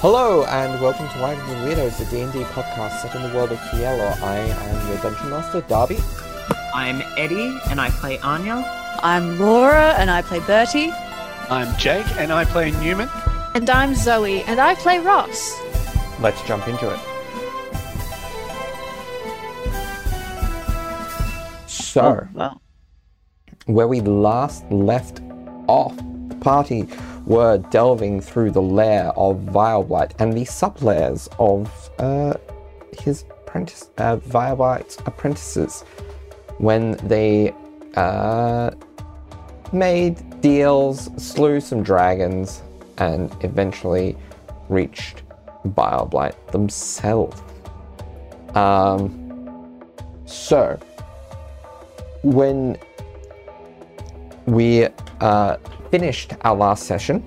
Hello and welcome to Writers and Weirdos, a D&D podcast set in the world of Cielo. I am your Dungeon Master, Darby. I'm Eddie, and I play Anya. I'm Laura, and I play Bertie. I'm Jake, and I play Newman. And I'm Zoe, and I play Ross. Let's jump into it. So, Oh, well, where we last left off, the party were delving through the lair of Vileblight and the sublairs of uh, his apprentice, uh, apprentices when they uh, made deals, slew some dragons, and eventually reached Vileblight themselves. Um, so, when we uh, finished our last session,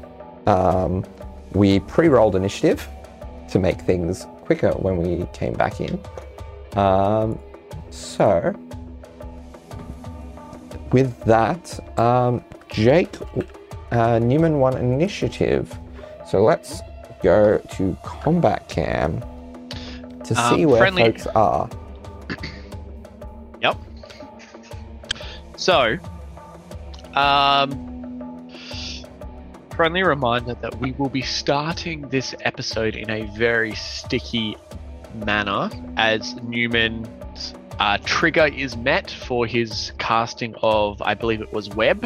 um, we pre rolled initiative to make things quicker when we came back in. Um, so, with that, um, Jake uh, Newman won initiative. So let's go to combat cam to Um, see where friendly- folks are. Yep. So, um, friendly reminder that we will be starting this episode in a very sticky manner as Newman's uh, trigger is met for his casting of, I believe it was Web,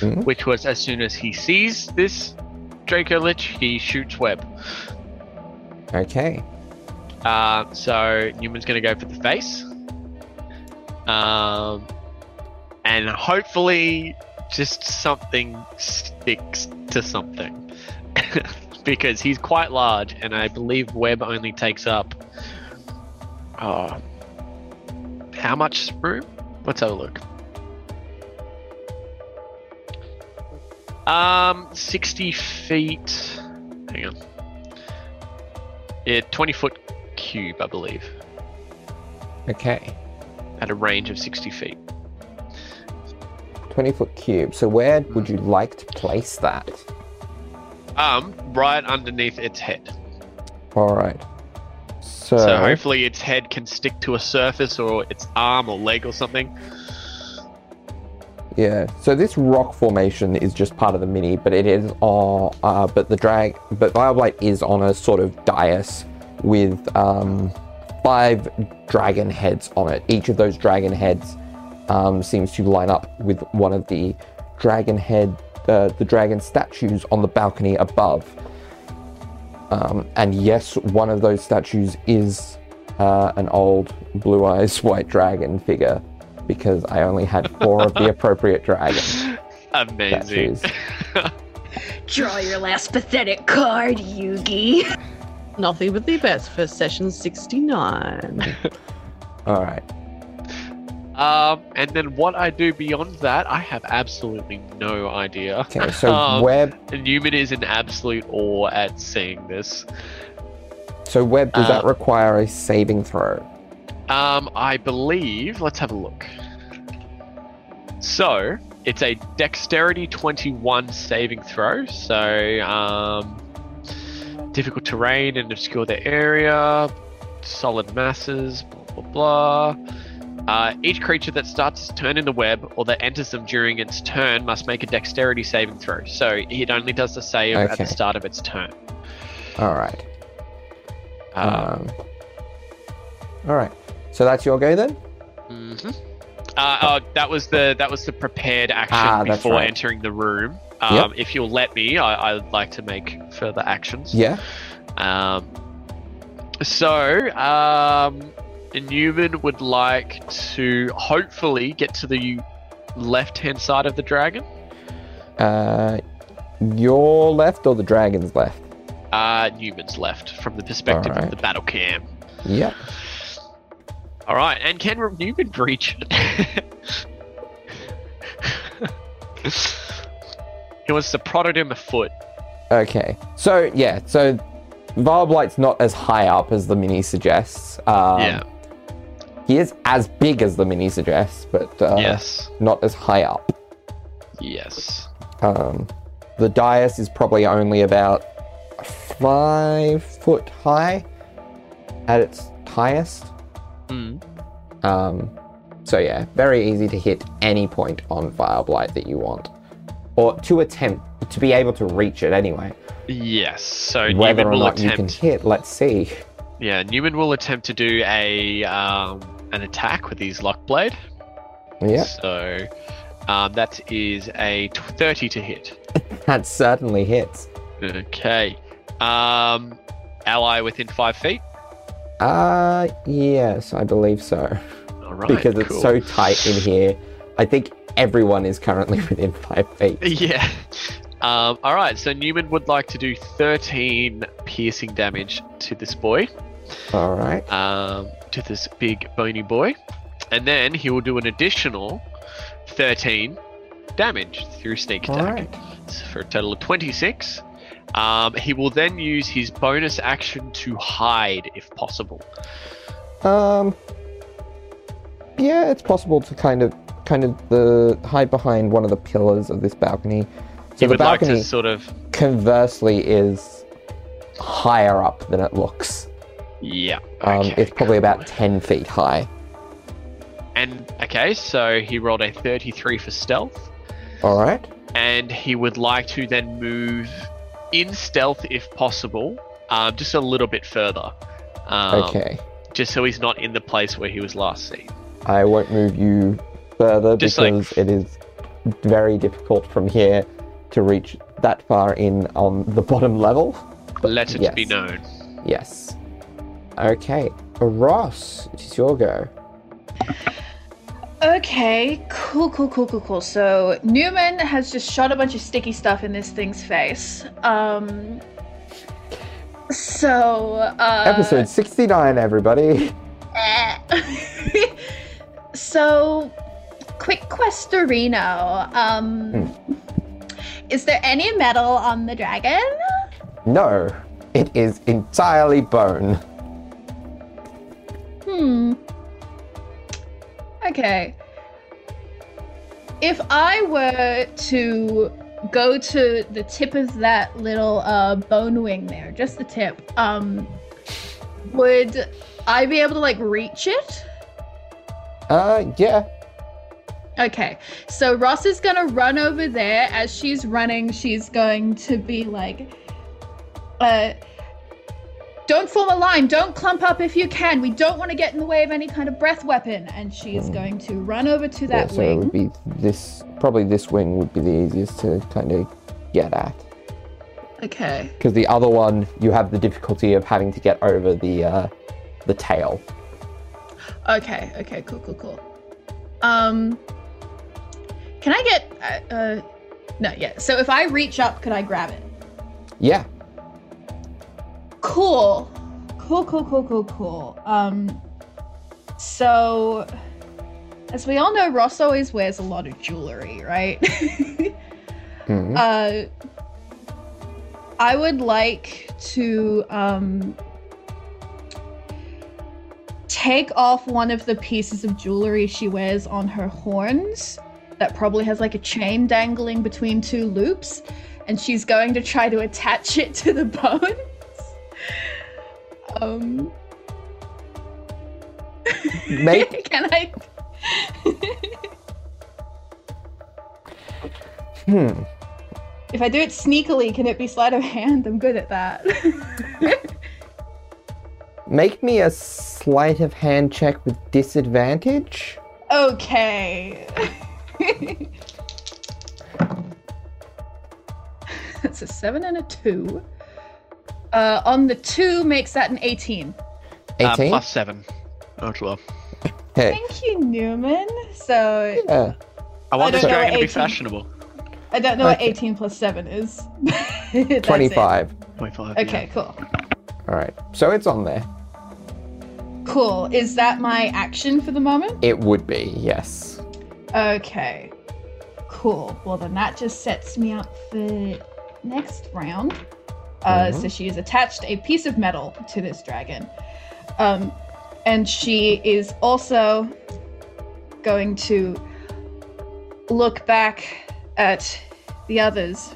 Mhm. which was as soon as he sees this Draco Lich, he shoots Web. Okay. Uh, so Newman's going to go for the face. Um, and hopefully just something sticks to something. because he's quite large, and I believe Web only takes up. Oh, how much room? Let's have a look. Um, 60 feet. Hang on. Yeah, 20 foot cube, I believe, Okay. at a range of 60 feet. 20 foot cube. So where would you like to place that? Um, right underneath its head. All right. So, So hopefully its head can stick to a surface or its arm or leg or something. yeah. So this rock formation is just part of the mini, but it is on. Uh, but the drag, but Vileblight is on a sort of dais with um, five dragon heads on it. Each of those dragon heads um, seems to line up with one of the dragon head, uh, the dragon statues on the balcony above. Um, and yes, one of those statues is uh, an old blue eyes white dragon figure because I only had four of the appropriate dragon Amazing. statues. Draw your last pathetic card, Yugi. Nothing but the best for session 69. All right. Um, and then what I do beyond that, I have absolutely no idea. Okay, so Um, web. Newman is in absolute awe at seeing this. So web. Does that uh, require a saving throw? Um, I believe. Let's have a look. So it's a dexterity 21 saving throw. So um, difficult terrain and obscure the area, solid masses, blah blah blah. Uh, each creature that starts its turn in the web or that enters them during its turn must make a dexterity saving throw. So it only does the save at the start of its turn. All right. Um, Um, all right. So that's your go then. hmm Uh, oh, that was the that was the prepared action Ah, before right. entering the room. Um, If you'll let me, I, I'd like to make further actions. Yeah. Um, so, um, Newman would like to hopefully get to the left hand side of the dragon. Uh, your left or the dragon's left? Uh, Newman's left from the perspective Alright. of the battle cam. Yep. All right, and can Newman reach it? he wants to prod it in the foot. Okay. So yeah. So Vileblight's not as high up as the mini suggests. Um, yeah. He is as big as the mini suggests, but uh, yes. not as high up. Yes. Um, the dais is probably only about five foot high at its highest. Mm. Um, so yeah, very easy to hit any point on Vileblight that you want, or to attempt to be able to reach it anyway. Yes. So Whether Newman or will not you attempt. can hit, let's see. Yeah, Newman will attempt to do a um, an attack with his lock blade. Yeah, So um, that is a t- thirty to hit. that certainly hits. Okay. Um, ally within five feet. Uh, yes, I believe so. All right. because it's cool. so tight in here. I think everyone is currently within five feet. Yeah. Um, all right. So Newman would like to do thirteen piercing damage to this boy. All right. um, to this big bony boy, and then he will do an additional 13 damage through sneak attack right. For a total of 26. Um, he will then use his bonus action to hide if possible. Um. Yeah, it's possible to kind of, kind of the hide behind one of the pillars of this balcony. He So the would like balcony, to sort of, conversely, is higher up than it looks. Yeah. Um, okay, it's probably cool. about ten feet high. And okay, so he rolled a 33 for stealth, All right. and he would like to then move in stealth if possible, um, just a little bit further. Um, okay. just so he's not in the place where he was last seen. I won't move you further Just like- because it is very difficult from here to reach that far in on the bottom level. But Let it be known. Yes. Okay. Ross, it's your go. Okay, cool, cool, cool, cool, cool. So Newman has just shot a bunch of sticky stuff in this thing's face. Um. So. Uh, Episode 69, everybody. so, quick questorino. Um. Is there any metal on the dragon? No, it is entirely bone. Hmm. Okay. If I were to go to the tip of that little uh, bone wing there, just the tip, um, would I be able to like reach it? Uh, yeah. Okay, so Ross is gonna run over there. As she's running, she's going to be like, uh, don't form a line, don't clump up if you can. We don't want to get in the way of any kind of breath weapon. And she is going to run over to yeah that so it would be this, probably this wing would be the easiest to kind of get at. Okay. Because the other one, you have the difficulty of having to get over the, uh, the tail. Okay, okay, cool, cool, cool. Um, can I get, uh, uh no, yeah. So if I reach up, could I grab it? Yeah. Cool. Cool, cool, cool, cool, cool. Um so as we all know, Ross always wears a lot of jewelry, right? Mhm. uh I would like to um take off one of the pieces of jewelry she wears on her horns that probably has like a chain dangling between two loops and she's going to try to attach it to the bones. Um Make can I hmm. if I do it sneakily, can it be sleight of hand? I'm good at that. Make me a sleight of hand check with disadvantage. Okay. That's a seven and a two. Uh, on the two makes that an 18. Uh, 18. plus seven. Oh, well. Hey. Thank you, Newman. So Yeah. I want don't this know dragon to be fashionable. I don't know what 18 plus seven is. That's it. 25. 25. Okay, cool. All right. So it's on there. Cool. Is that my action for the moment? It would be, yes. Okay. Cool. Well, then that just sets me up for next round. Uh, So she has attached a piece of metal to this dragon. Um, and she is also going to look back at the others.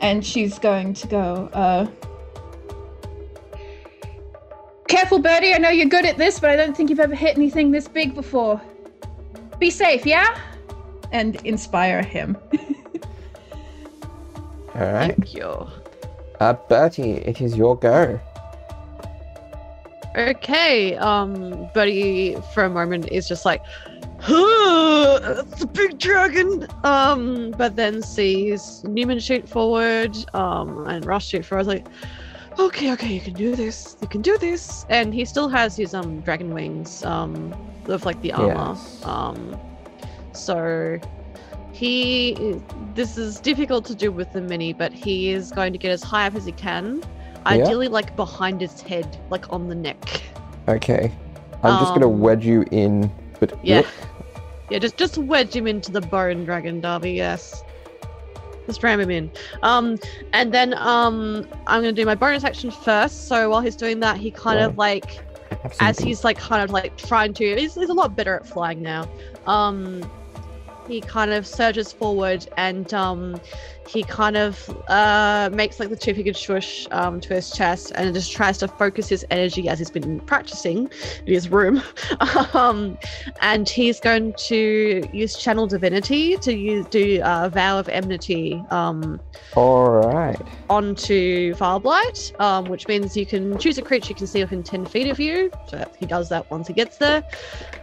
And she's going to go, uh, careful, Bertie. I know you're good at this, but I don't think you've ever hit anything this big before. Be safe, yeah? And inspire him. All right. Thank you. Uh, Bertie, it is your go. Okay, um, Buddy for a moment is just like, it's a big dragon. Um, but then sees Newman shoot forward, um, and Ross shoot forward. Like, okay, okay, you can do this. You can do this. And he still has his um dragon wings, um, of like the armor. Yes. Um, so he, this is difficult to do with the mini, but he is going to get as high up as he can. Ideally, like behind his head, like on the neck. Okay. I'm just gonna Um, wedge you in, but Yeah. Yeah, just just wedge him into the bone dragon, Darby. Yes, just ram him in. Um, and then um, I'm gonna do my bonus action first. So while he's doing that, he kind of like Have some as he's like kind of like trying to. He's, he's a lot better at flying now. Um, he kind of surges forward and um, he kind of uh, makes like the two-fingered shush um, to his chest and just tries to focus his energy as he's been practicing in his room. um, and he's going to use channel divinity to use, do uh, vow of enmity um, All right. onto Vileblight, um, which means you can choose a creature you can see within 10 feet of you. So he does that once he gets there.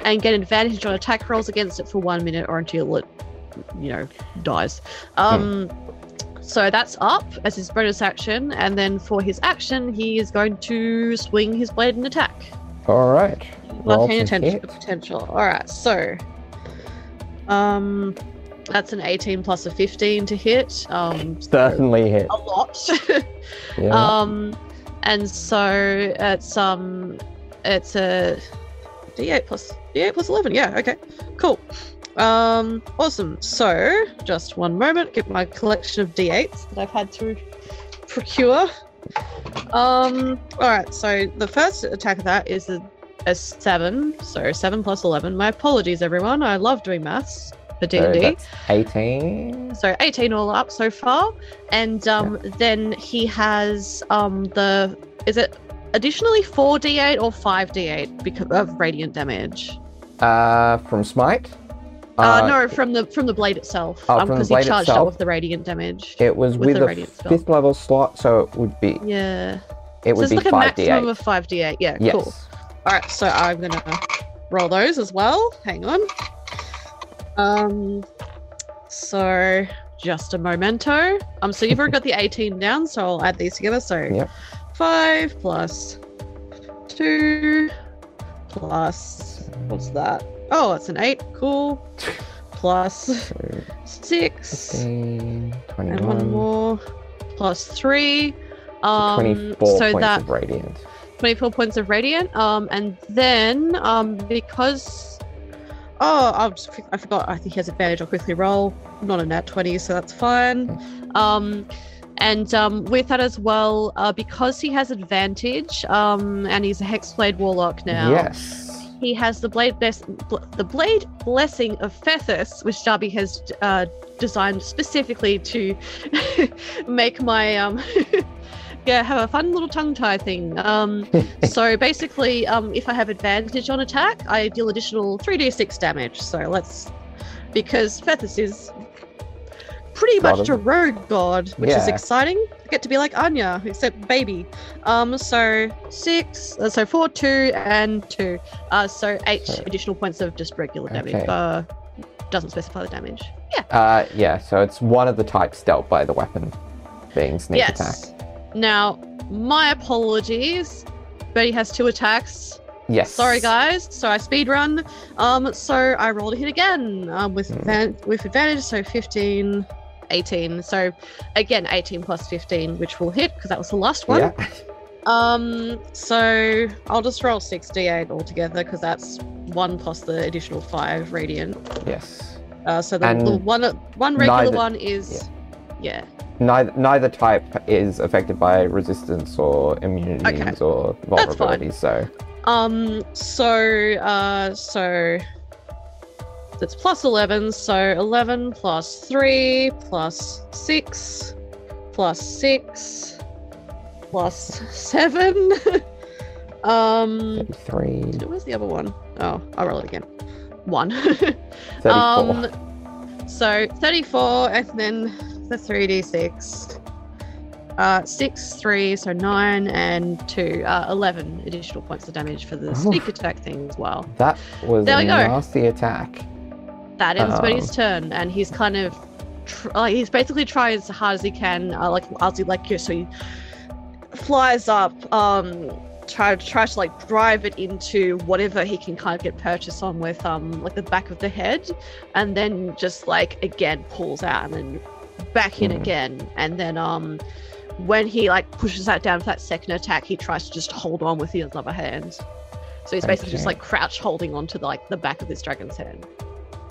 And get advantage on attack rolls against it for one minute or until it, you know, dies. Um, So that's up as his bonus action. And then for his action, he is going to swing his blade and attack. All right. Not paying attention to potential. All right, so um, that's an 18 plus a 15 to hit. Um, Certainly hit. a lot. Yeah. Um, and so it's um, it's a d8 plus d8 plus 11. Yeah. Okay. Cool. Um, awesome. So just one moment. Get my collection of d8s that I've had to procure. Um. All right. So the first attack of that is a, a seven. So seven plus 11. My apologies, everyone. I love doing maths for D and D. 18. So 18 all up so far. And um, then he has um, the. Is it additionally 4d8 or 5d8 because of radiant damage? Uh, from Smite? Uh, no, from the from the blade itself. oh, um, from the because he blade charged itself? up with the radiant damage. It was with with, the a radiant spell. fifth level slot, so it would be Yeah. it so would be like a five d maximum of 5d8. Yeah, Yes. cool. All right, so I'm gonna roll those as well. Hang on. Um, so just a memento. Um, so you've already got the 18 down, so I'll add these together. So Yep. five plus two plus what's that? Oh, it's an eight. Cool. Six 15, and one more plus three. Um, 24 so points that of radiant. 24 points of radiant. Um, and then um, because oh, I'll just, I forgot. I think he has advantage. I'll quickly roll. Not a nat 20, so that's fine. Um, and um, with that as well, uh, because he has advantage, um, and he's a hexblade warlock now. Yes. He has the blade bless- bl- the blade blessing of Fethus, which Darby has uh, designed specifically to make my um yeah have a fun little tongue tie thing. Um, so basically, um, if I have advantage on attack, I deal additional three d six damage. So let's because Fethus is pretty much a rogue god, which is exciting. I get to be like Anya, except baby. Um, so six, uh, so four, two, and two. Uh, so eight So- additional points of just regular damage. Okay. Uh, doesn't specify the damage. Yeah. Uh, yeah. So it's one of the types dealt by the weapon, being sneak attack. yes. Now, my apologies. Betty has two attacks. Yes. Sorry, guys. So I speed run. Um, so I rolled a hit again. Um, with Hmm. advan- with advantage. So 15, 18. So again, 18 plus 15, which will hit because that was the last one. Yeah. Um, so I'll just roll 6d8 altogether because that's one plus the additional five radiant. yes. Uh, so the, And the one one regular neither- one is yeah. Neither neither type is affected by resistance or immunities Okay. or vulnerabilities. So Um, so uh, so that's plus 11. So 11 plus three plus six plus six plus seven Um, 33, where's the other one? Oh, I'll roll it again. One. 34. um, so 34, and then the 3d6. Uh, 6, 3, so 9, and 2, uh, 11 additional points of damage for the sneak attack thing as well. that was There a we go. nasty attack. That is Um, Betty's turn, and he's kind of, tr- like, he's basically trying as hard as he can, uh, like, as he, like, you so he flies up, um, try to try to like drive it into whatever he can kind of get purchase on with um like the back of the head and then just like again pulls out and then back in Mhm. again. And then um when he like pushes that down for that second attack he tries to just hold on with his other hand. So he's basically just like crouch holding onto the like the back of this dragon's head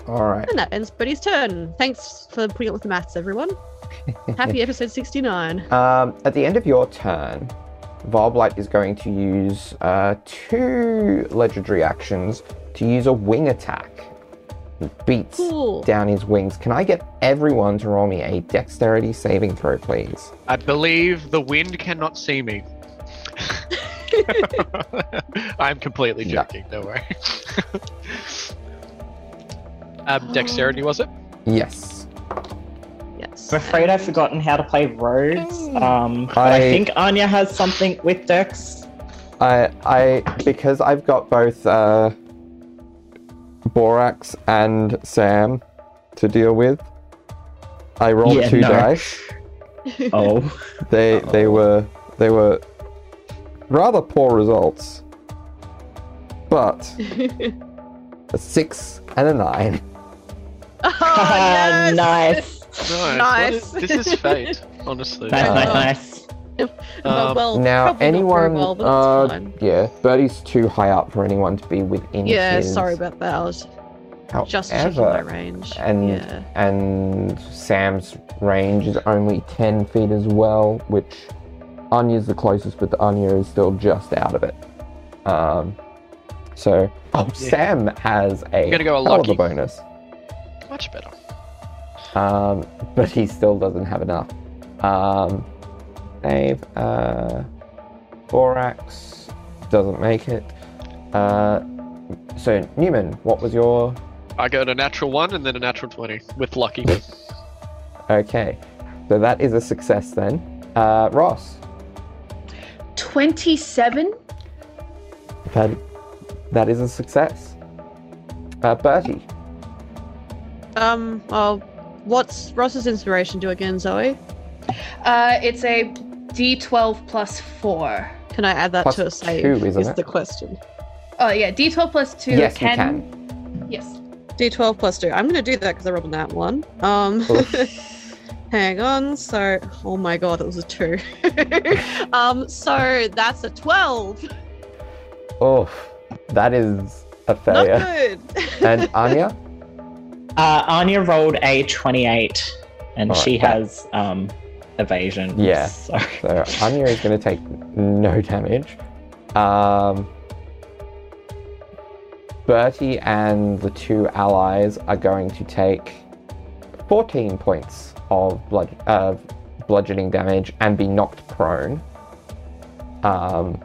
All right. and that ends Betty's turn thanks for putting up with the maths everyone happy episode 69 Um, at the end of your turn, Vileblight is going to use uh, two legendary actions to use a wing attack. It beats cool down his wings. Can I get everyone to roll me a dexterity saving throw, please? I believe the wind cannot see me. I'm completely No. joking. Don't worry. Um, dexterity was it? Yes. yes I'm afraid I've forgotten how to play roads. Um, but I... I- think Anya has something with Dex. I, I, because I've got both uh, Borax and Sam to deal with. I rolled Yeah, two no. dice. Oh, They they Uh-oh. were they were rather poor results, but a six and a nine. oh, yes! nice, Nice. Nice. What is- this is fate, honestly. nice, Uh, nice, nice. Well, Um, well, now probably not very anyone, well, uh, yeah, Bertie's too high up for anyone to be within. Yeah, his, sorry about that. I was just checking my range. and yeah. and Sam's range is only ten feet as well, which Anya's the closest, but the Anya is still just out of it. Um, so oh, Yeah. Sam has a gonna go a hell of a lucky. bonus. Much better. um, but he still doesn't have enough. Um, Dave, uh, Borax doesn't make it. Uh, so Newman, what was your? I got a natural one and then a natural twenty with lucky. Okay, so that is a success then. Uh, Ross, 27? that that is a success. Uh, Bertie, Um. Well, what's Ross's inspiration do again, Zoe? Uh, it's a D12 plus four. Can I add that Plus to a save? two, isn't is it? the question. Oh yeah, D12 plus two. yes, can... you can. Yes. D12 plus two. I'm gonna do that because I rolled that one. Um. Hang on. So, oh my god, it was a two. um. So that's a twelve. Oh, that is a Not failure. good. And Anya, Uh, Anya rolled a 28, and Alright, she that- has um, evasion. Yeah. So. so Anya is going to take no damage. Um, Bertie and the two allies are going to take 14 points of blood, uh, bludgeoning damage and be knocked prone. Um,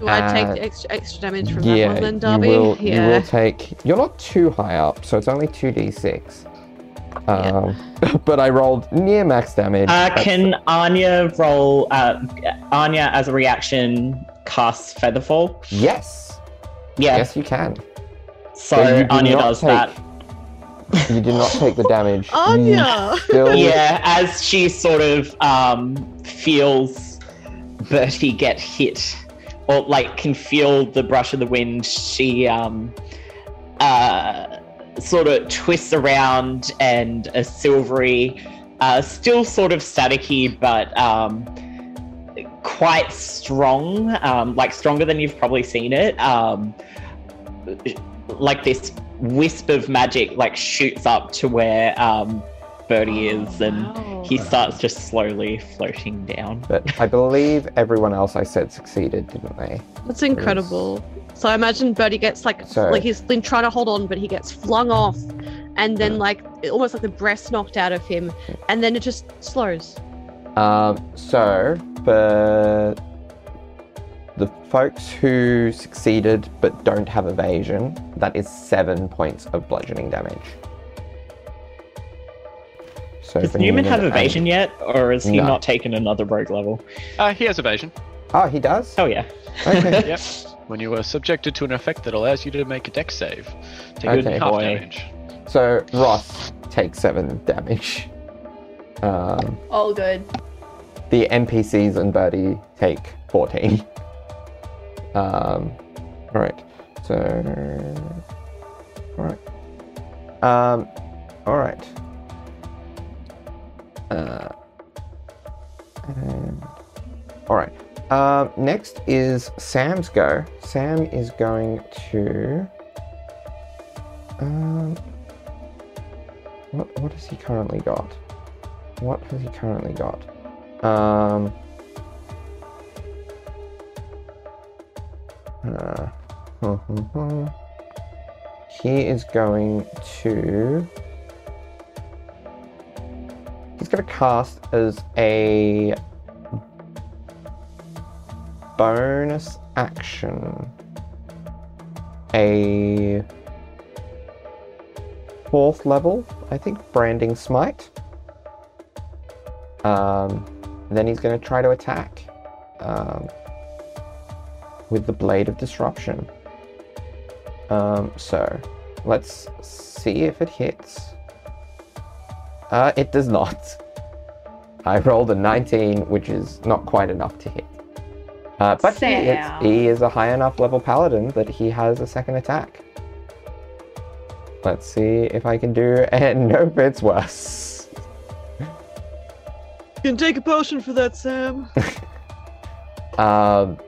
Do I take Uh, the extra extra damage from yeah, that one then, Darby? you will. yeah. You will take. You're not too high up, so it's only two d6. Um, but I rolled near max damage. Uh, That's- can Anya roll? Uh, Anya, as a reaction, casts Featherfall? Yes. Yeah. Yes, you can. So But you do Anya does take- that. You did not take the damage. You Anya! Still, Yeah, as she sort of um, feels Bertie get hit, or like can feel the brush of the wind, she um, uh, sort of twists around and a silvery, uh, still sort of staticky, but um, quite strong, um, like stronger than you've probably seen it. Um, like this wisp of magic like shoots up to where um, Bertie is, and Wow. he starts just slowly floating down. But I believe everyone else I said succeeded, didn't they? That's incredible. So I imagine Bertie gets like So- like he's been trying to hold on, but he gets flung off, and then like almost like the breath knocked out of him, and then it just slows. Um, so for the folks who succeeded but don't have evasion, that is seven points of bludgeoning damage. So Does Newman have and- evasion yet, or has he No. not taken another rogue level? Uh, he has evasion. Oh, he does. Oh yeah. Okay. Yep. When you are subjected to an effect that allows you to make a dex save, take Okay, half boy. damage. so Ross takes seven damage. Um, All good. the NPCs and Bertie take 14. Um, alright, so. Alright. Um, alright. Uh, and- alright. Um, next is Sam's go. Sam is going to. Um, what, what has he currently got? What has he currently got? Um. Uh, he is going to. He's going to cast as a bonus action a fourth level, I think, branding smite. Um, then he's going to try to attack um, with the Blade of Disruption. Um, so let's see if it hits. Uh, it does not. I rolled a 19, which is not quite enough to hit. Uh, but he, hits- he is a high enough level paladin that he has a second attack. Let's see if I can do. And nope, it's worse. You can take a potion for that, Sam. Um,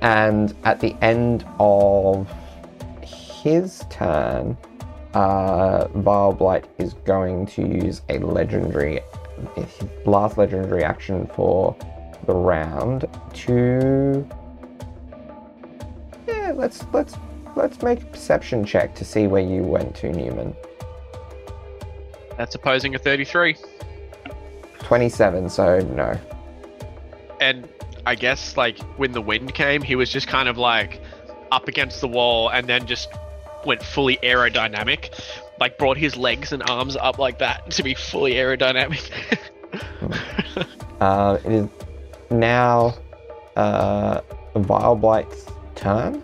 and at the end of his turn, uh, Vile Blight is going to use a legendary, last legendary action for the round to. Yeah, let's let's let's make a perception check to see where you went to, Newman. That's opposing a 33. Twenty-seven, so no. And I guess, like, when the wind came, he was just kind of like up against the wall and then just went fully aerodynamic, like brought his legs and arms up like that to be fully aerodynamic. uh, it is now uh, Vile Blight's turn.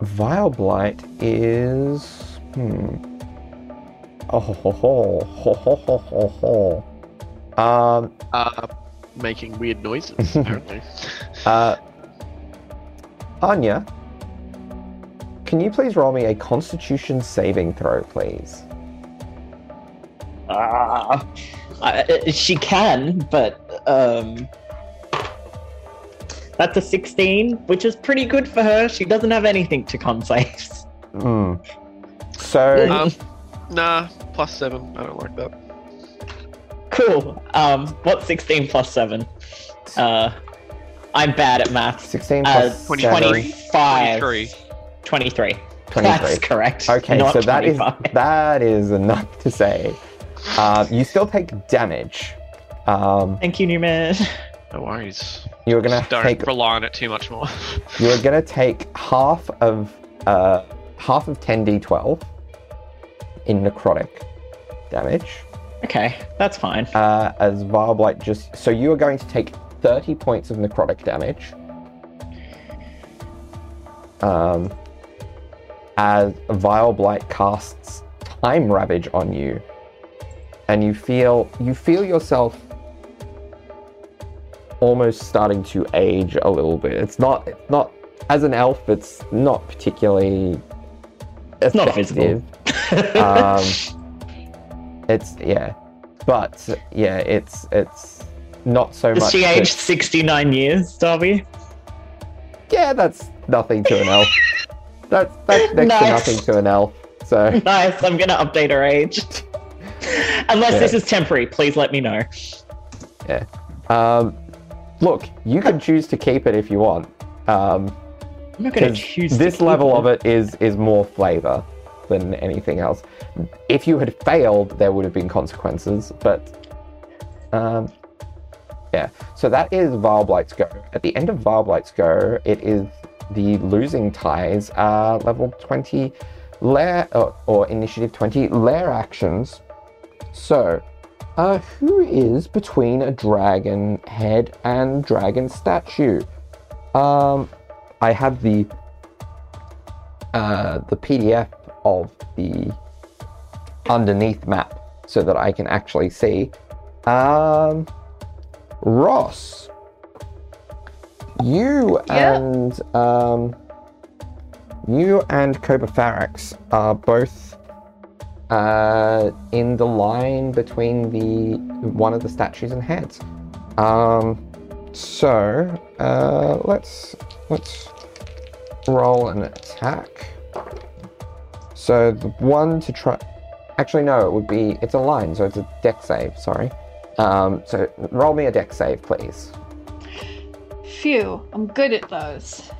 Vile Blight is. Hmm. Oh, ho, ho, ho, ho, ho, ho, ho. Um, uh, making weird noises, apparently. uh, Anya can you please roll me a Constitution saving throw, please? Ah, uh, she can, but um, that's a 16, which is pretty good for her. She doesn't have anything to con saves. Hmm. So, um, nah, plus seven. I don't like that. Cool. Um, what's 16 plus 7? Uh, I'm bad at math. 16 Uh, plus 23. 25. 23. 23. 23. That's correct. Okay, not so that is 25. that is enough to say. Uh, you still take damage. Um, Thank you, Newman. No worries. you're gonna Just don't take rely on it too much more. you're gonna take half of uh, half of 10d12 in necrotic damage. Okay, that's fine. Uh, as Vile Blight just so you are going to take 30 points of necrotic damage. Um, as Vile Blight casts Time Ravage on you, and you feel you feel yourself almost starting to age a little bit. It's not it's not as an elf. It's not particularly It's not visible. um, it's yeah, but yeah, it's it's not so Is much. she aged 69 years, Darby? Yeah, that's nothing to an elf. That's that's next to nothing to an elf. So Nice, I'm gonna update her age. Unless Yeah. this is temporary, please let me know. um, look, you can choose to keep it if you want. Um, I'm not gonna choose this level of it is is more flavor than anything else. If you had failed, there would have been consequences, but um, Yeah. So that is Vileblight's go. At the end of Vileblight's go, it is the losing ties are level 20 lair or, or initiative 20 lair actions. So, uh, who is between a dragon head and dragon statue? Um, I have the uh, the PDF of the underneath map so that I can actually see. Um, Ross, you Yeah. and um, you and Cobra Farax are both uh, in the line between the one of the statues and heads. Um, so uh, let's let's roll an attack. So the one to try. Actually, no, it would be. It's a line, so it's a deck save. Sorry. Um, so roll me a deck save, please. Phew, I'm good at those.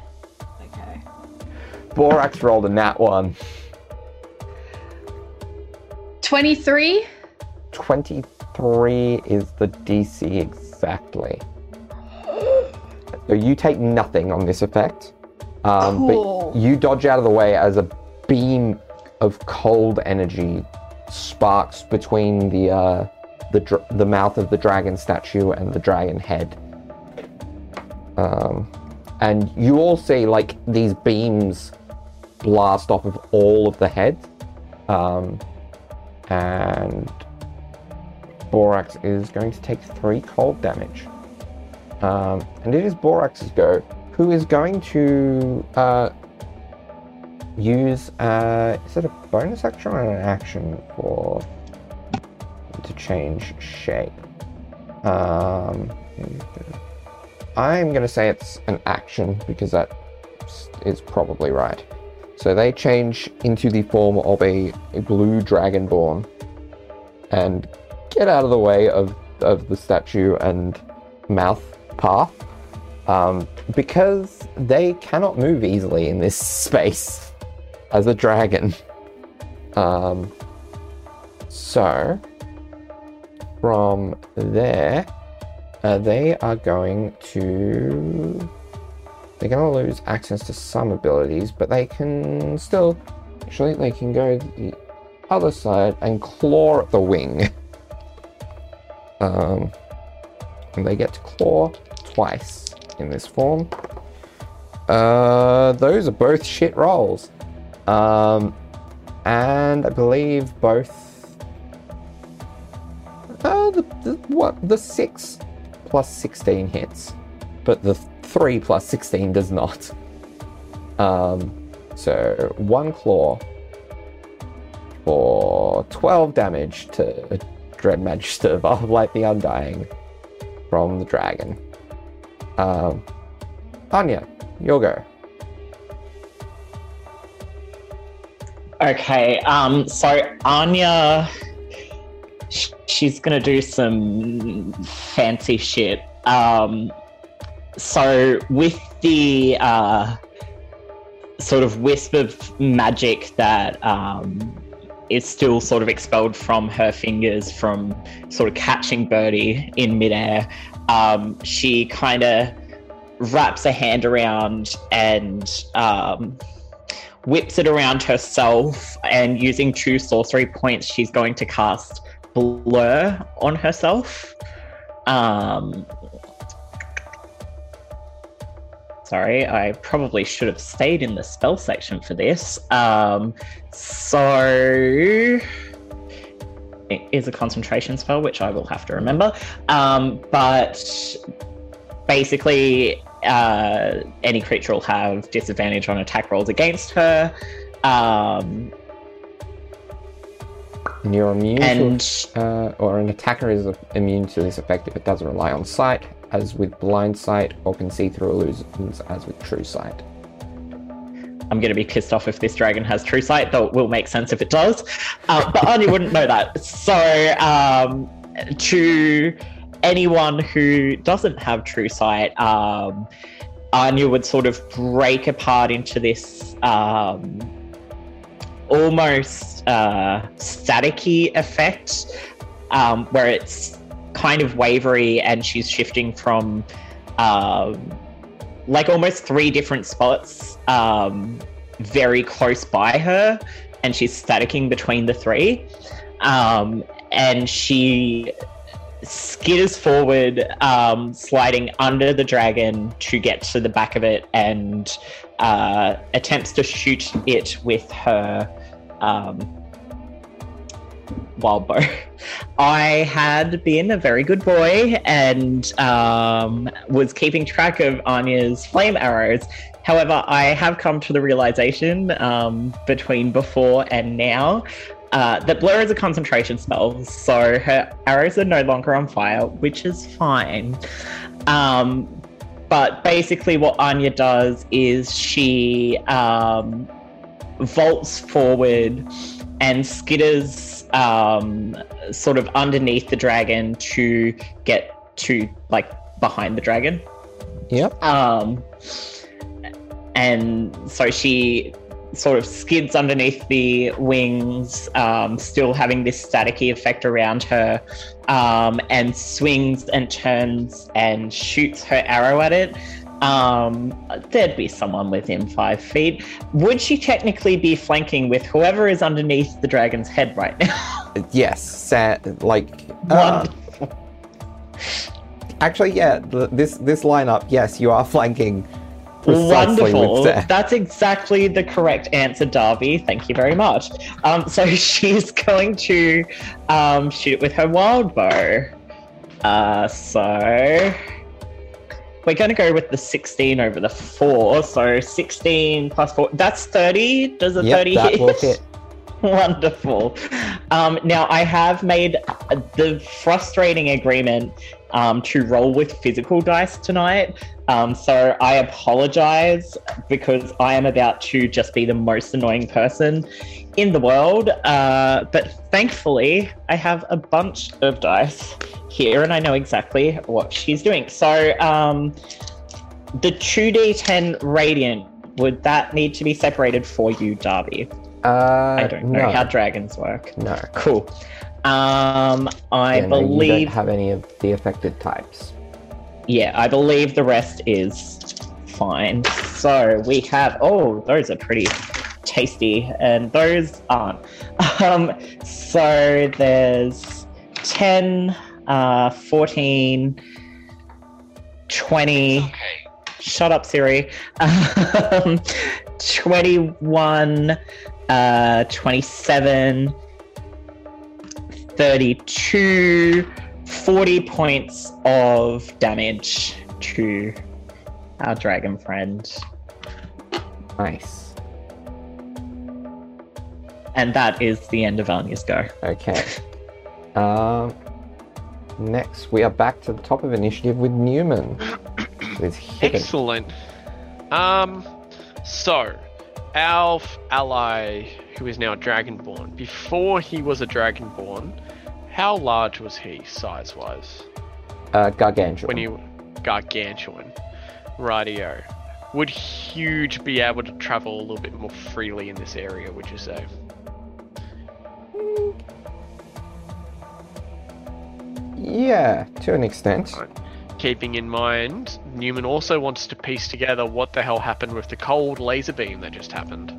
Okay. Borax rolled a nat one. 23? 23 is the DC exactly. So you take nothing on this effect. Um, Cool. But you dodge out of the way as a beam of cold energy sparks between the uh, the dr- the mouth of the dragon statue and the dragon head. Um, and you all see like these beams blast off of all of the heads. Um, and Borax is going to take three cold damage. Um, and it is Borax's go, who is going to uh, use. Uh, is it a bonus action or an action for to change shape? Um, I'm going to say it's an action because that is probably right. So they change into the form of a, a blue dragonborn and get out of the way of, of the statue and mouth path um, because they cannot move easily in this space as a dragon. Um, so, from there, uh, they are going to. They're going to lose access to some abilities, but they can still. Actually, they can go the other side and claw at the wing. Um, and they get to claw twice in this form. Uh, those are both shit rolls. Um, and I believe both. Uh, the, the what the six plus sixteen hits, but the three plus sixteen does not. Um, so one claw for twelve damage to Dread Magister of Light the Undying from the dragon. Um, Anya, your go. Okay, um, so Anya, she's gonna do some fancy shit. Um, so with the uh, sort of wisp of magic that um, is still sort of expelled from her fingers from sort of catching Bertie in midair, um, she kind of wraps a hand around and um, whips it around herself and using two sorcery points she's going to cast blur on herself. Um sorry i probably should have stayed in the spell section for this. Um so it is a concentration spell which i will have to remember. Um but basically uh, any creature will have disadvantage on attack rolls against her. Um, And you're immune and to, uh, or an attacker is immune to this effect if it doesn't rely on sight, as with blind sight, or can see through illusions, as with true sight. I'm going to be pissed off if this dragon has true sight, though it will make sense if it does. Uh, but Anya wouldn't know that. So, um, to anyone who doesn't have true sight, um, Anya would sort of break apart into this um, almost uh, staticky effect um, where it's kind of wavery and she's shifting from um, like almost three different spots um, very close by her and she's staticking between the three. Um, and she skitters forward um, sliding under the dragon to get to the back of it and uh, attempts to shoot it with her um, wild bow. I had been a very good boy and um, was keeping track of Anya's flame arrows. However, I have come to the realization um, between before and now uh, that Blur is a concentration spell, so her arrows are no longer on fire, which is fine. Um, but basically, what Anya does is she um, vaults forward and skitters um, sort of underneath the dragon to get to like behind the dragon. Yep. Um, and so she sort of skids underneath the wings, um, still having this staticky effect around her, um, and swings and turns and shoots her arrow at it. Um, there'd be someone within five feet. Would she technically be flanking with whoever is underneath the dragon's head right now? Yes. Sa- like. uh, actually, yeah. This this lineup. Yes, you are flanking. Wonderful. That's exactly the correct answer, Darby. Thank you very much. Um, so she's going to um, shoot with her wild bow. Uh, so we're going to go with the 16 over the 4. So 16 plus 4. That's 30. Does a Yep, 30 that hit? will hit. Wonderful. Um, now, I have made the frustrating agreement um, to roll with physical dice tonight. Um, so I apologize because I am about to just be the most annoying person in the world. Uh, but thankfully, I have a bunch of dice here and I know exactly what she's doing. So um, the 2d10 radiant, would that need to be separated for you, Darby? Uh, I don't know no. how dragons work. No. Cool. Um, I Yeah, no, you believe, don't have any of the affected types. yeah, I believe the rest is fine. So we have, oh, those are pretty tasty, and those aren't. Um, so there's 10, uh, 14, 20. Okay. Shut up, Siri. Um, 21, uh, 27, 32, 40 points of damage to our dragon friend. Nice. And that is the end of Anya's go. Okay. Um. Next, we are back to the top of initiative with Newman. with. Excellent. Um, so our ally, who is now Dragonborn, before he was a Dragonborn, how large was he size-wise? Uh, gargantuan. When you gargantuan, rightio. Would huge be able to travel a little bit more freely in this area? Would you say? Yeah, to an extent. Right. Keeping in mind, Newman also wants to piece together what the hell happened with the cold laser beam that just happened.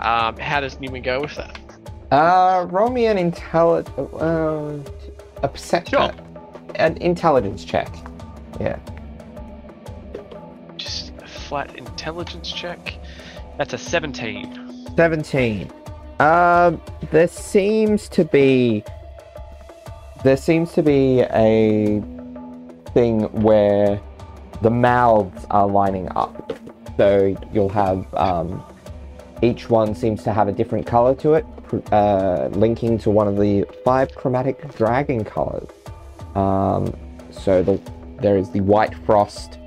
Um, how does Newman go with that? Uh, roll me an intelli- uh, a perception, Sure. an intelligence check. Yeah. Just a flat intelligence check. That's a 17. 17. Um, there seems to be there seems to be a thing where the mouths are lining up. So you'll have um, each one seems to have a different color to it, uh, linking to one of the five chromatic dragon colors. Um, so the, there is the white frost,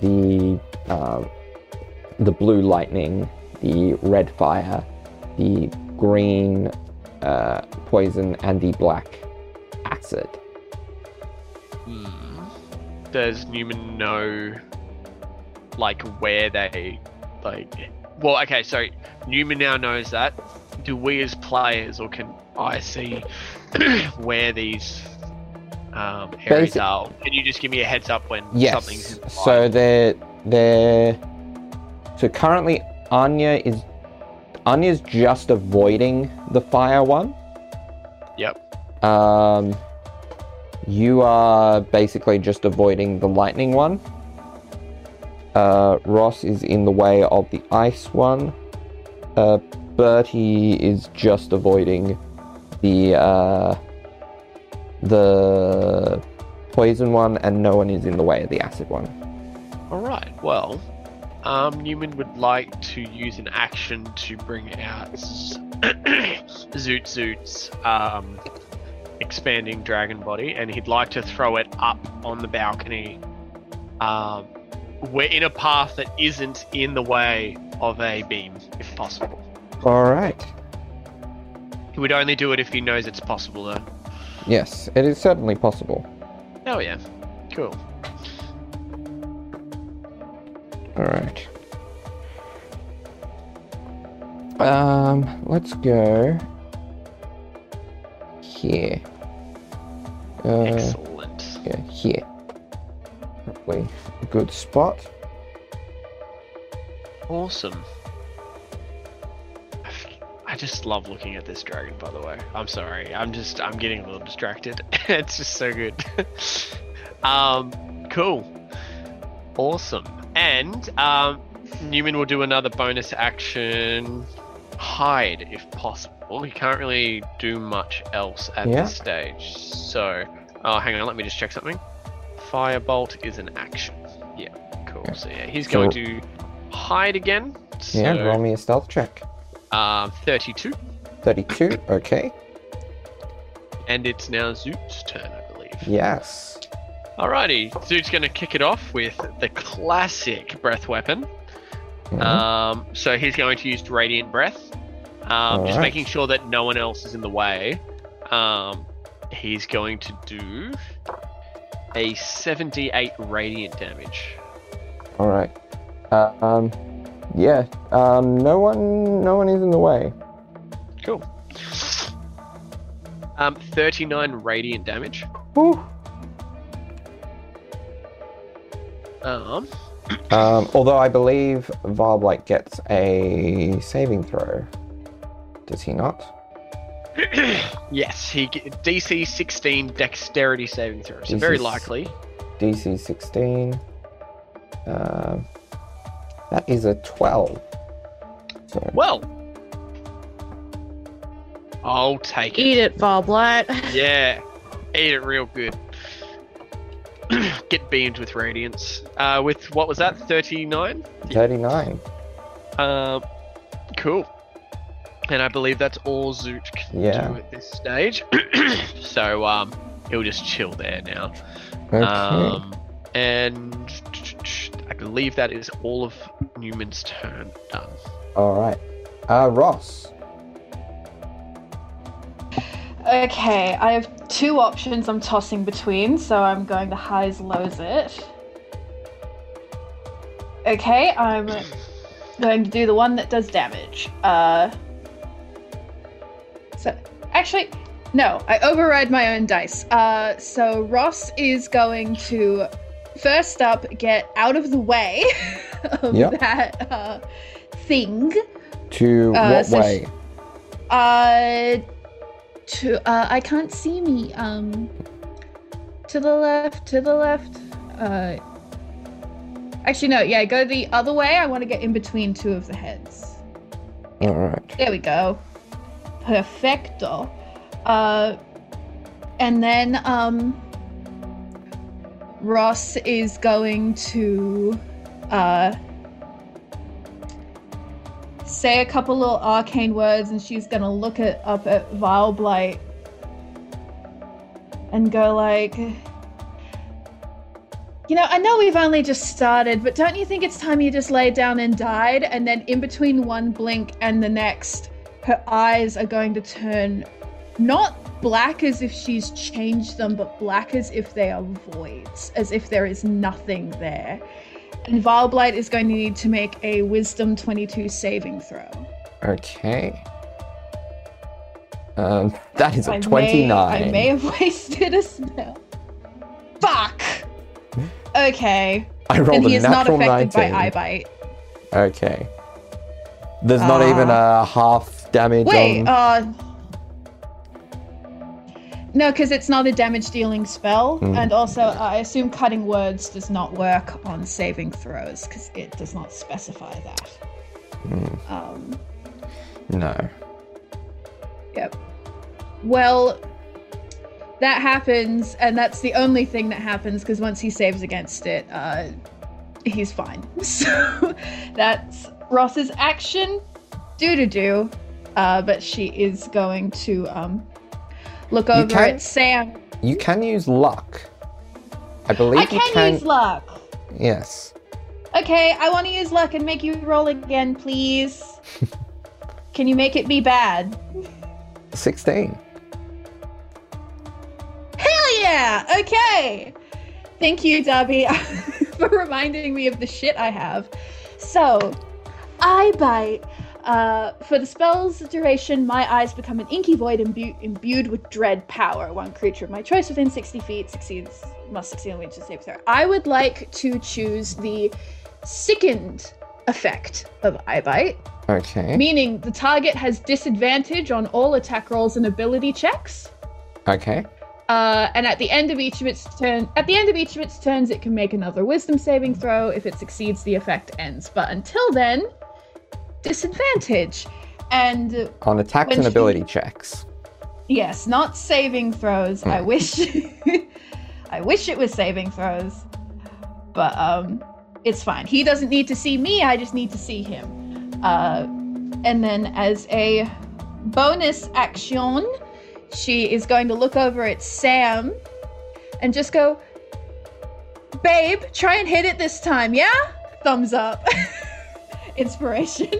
the um, the blue lightning, the red fire, the green uh, poison, and the black acid. Hmm. Does Newman know, like, where they, like, well, okay, so Newman now knows that. Do we as players, or can I see where these um, areas Basi- are. Can you just give me a heads up when Yes. something's in So they're they're so currently Anya is Anya's just avoiding the fire one. Yep. Um, you are basically just avoiding the lightning one. Uh, Ross is in the way of the ice one. Uh, Bertie is just avoiding the uh, the poison one, and no one is in the way of the acid one. All right. Well, um, Newman would like to use an action to bring out Zoot Zoot's um, expanding dragon body, and he'd like to throw it up on the balcony. Um, we're in a path that isn't in the way of a beam, if possible. All right. He would only do it if he knows it's possible, though. Yes, it is certainly possible. Oh yeah, cool. All right. Um, let's go here. Uh, Excellent. yeah, here. Probably a good spot. Awesome. I just love looking at this dragon, by the way. I'm sorry. I'm just, I'm getting a little distracted. it's just so good. um, cool. Awesome. And, um, Newman will do another bonus action hide if possible. Well, he can't really do much else at Yeah. this stage. So, oh, hang on. Let me just check something. Firebolt is an action. Yeah, cool. Yeah. So, yeah, he's So- going to hide again. So, Yeah, roll me a stealth check. um, 32. 32, okay. And it's now Zoot's turn, I believe. Yes. Alrighty, Zoot's going to kick it off with the classic breath weapon. Mhm. Um, so he's going to use Radiant Breath. Um, just Alright. making sure that no one else is in the way. Um, he's going to do a 78 Radiant damage. All right. Uh, um, yeah. Um, no one, no one is in the way. Cool. Um, 39 Radiant damage. Woo. Um, Um, although I believe Vileblight gets a saving throw. Does he not? yes, he DC 16 Dexterity saving throw. So very likely. DC 16. Um, that is a 12. So, Well, I'll take it. Eat it, Vileblight. Yeah, eat it real good. Get beamed with radiance. Uh, with what was that? Thirty nine. 39. Um, cool. And I believe that's all Zoot can Yeah. do at this stage. so um, he'll just chill there now. Okay. Um, and I believe that is all of Newman's turn done. All right. Uh, Ross. Okay, I have two options I'm tossing between, so I'm going to highs lows it. Okay, I'm going to do the one that does damage. Uh, so actually, no, I override my own dice. Uh, so Ross is going to first up get out of the way of Yep. that uh, thing. To Uh, what so way? Uh, to uh, I can't see me. Um, to the left, to the left. Uh, actually, no. Yeah, go the other way. I want to get in between two of the heads. All right. There we go. Perfecto. Uh, and then um, Ross is going to uh say a couple little arcane words, and she's gonna look at up at Vileblight and go like. You know, I know we've only just started, but don't you think it's time you just laid down and died? And then in between one blink and the next, her eyes are going to turn not black as if she's changed them, but black as if they are voids, as if there is nothing there. And Vileblight is going to need to make a Wisdom 22 saving throw. Okay. Um, that is a I may- 29. I may have wasted a spell. Fuck. Okay. I rolled And he a is not affected 19. by eye bite. Okay. There's not even Ah. a half damage Wait, on. uh. No, because it's not a damage dealing spell. Mm. And also, I assume cutting words does not work on saving throws because it does not specify that. Mm, Um, no. Yep. Well, that happens, and that's the only thing that happens because once he saves against it, uh, he's fine. So that's Ross's action. Do to do. Uh, but she is going to um, look over can- at Sam. You can use luck. I believe I you can, can. use luck. Yes. Okay, I want to use luck and make you roll again, please. can you make it be bad? 16. Hell yeah! Okay. Thank you, Darby, for reminding me of the shit I have. So, I bite. Uh, for the spell's duration, my eyes become an inky void imbu- imbued with dread power. One creature of my choice within 60 feet succeeds must succeed on wisdom save throw. I would like to choose the sickened effect of eye bite, Okay. meaning the target has disadvantage on all attack rolls and ability checks. Okay. Uh, and at the end of each of its turn, at the end of each of its turns, it can make another Wisdom saving throw. If it succeeds, the effect ends. But until then, disadvantage. And On attacks and she- ability checks. yes, not saving throws. I Hmm. wish, I wish it was saving throws, but um, it's fine. He doesn't need to see me. I just need to see him. Uh, and then as a bonus action, she is going to look over at Sam and just go, Babe, try and hit it this time, yeah? Thumbs up. Inspiration.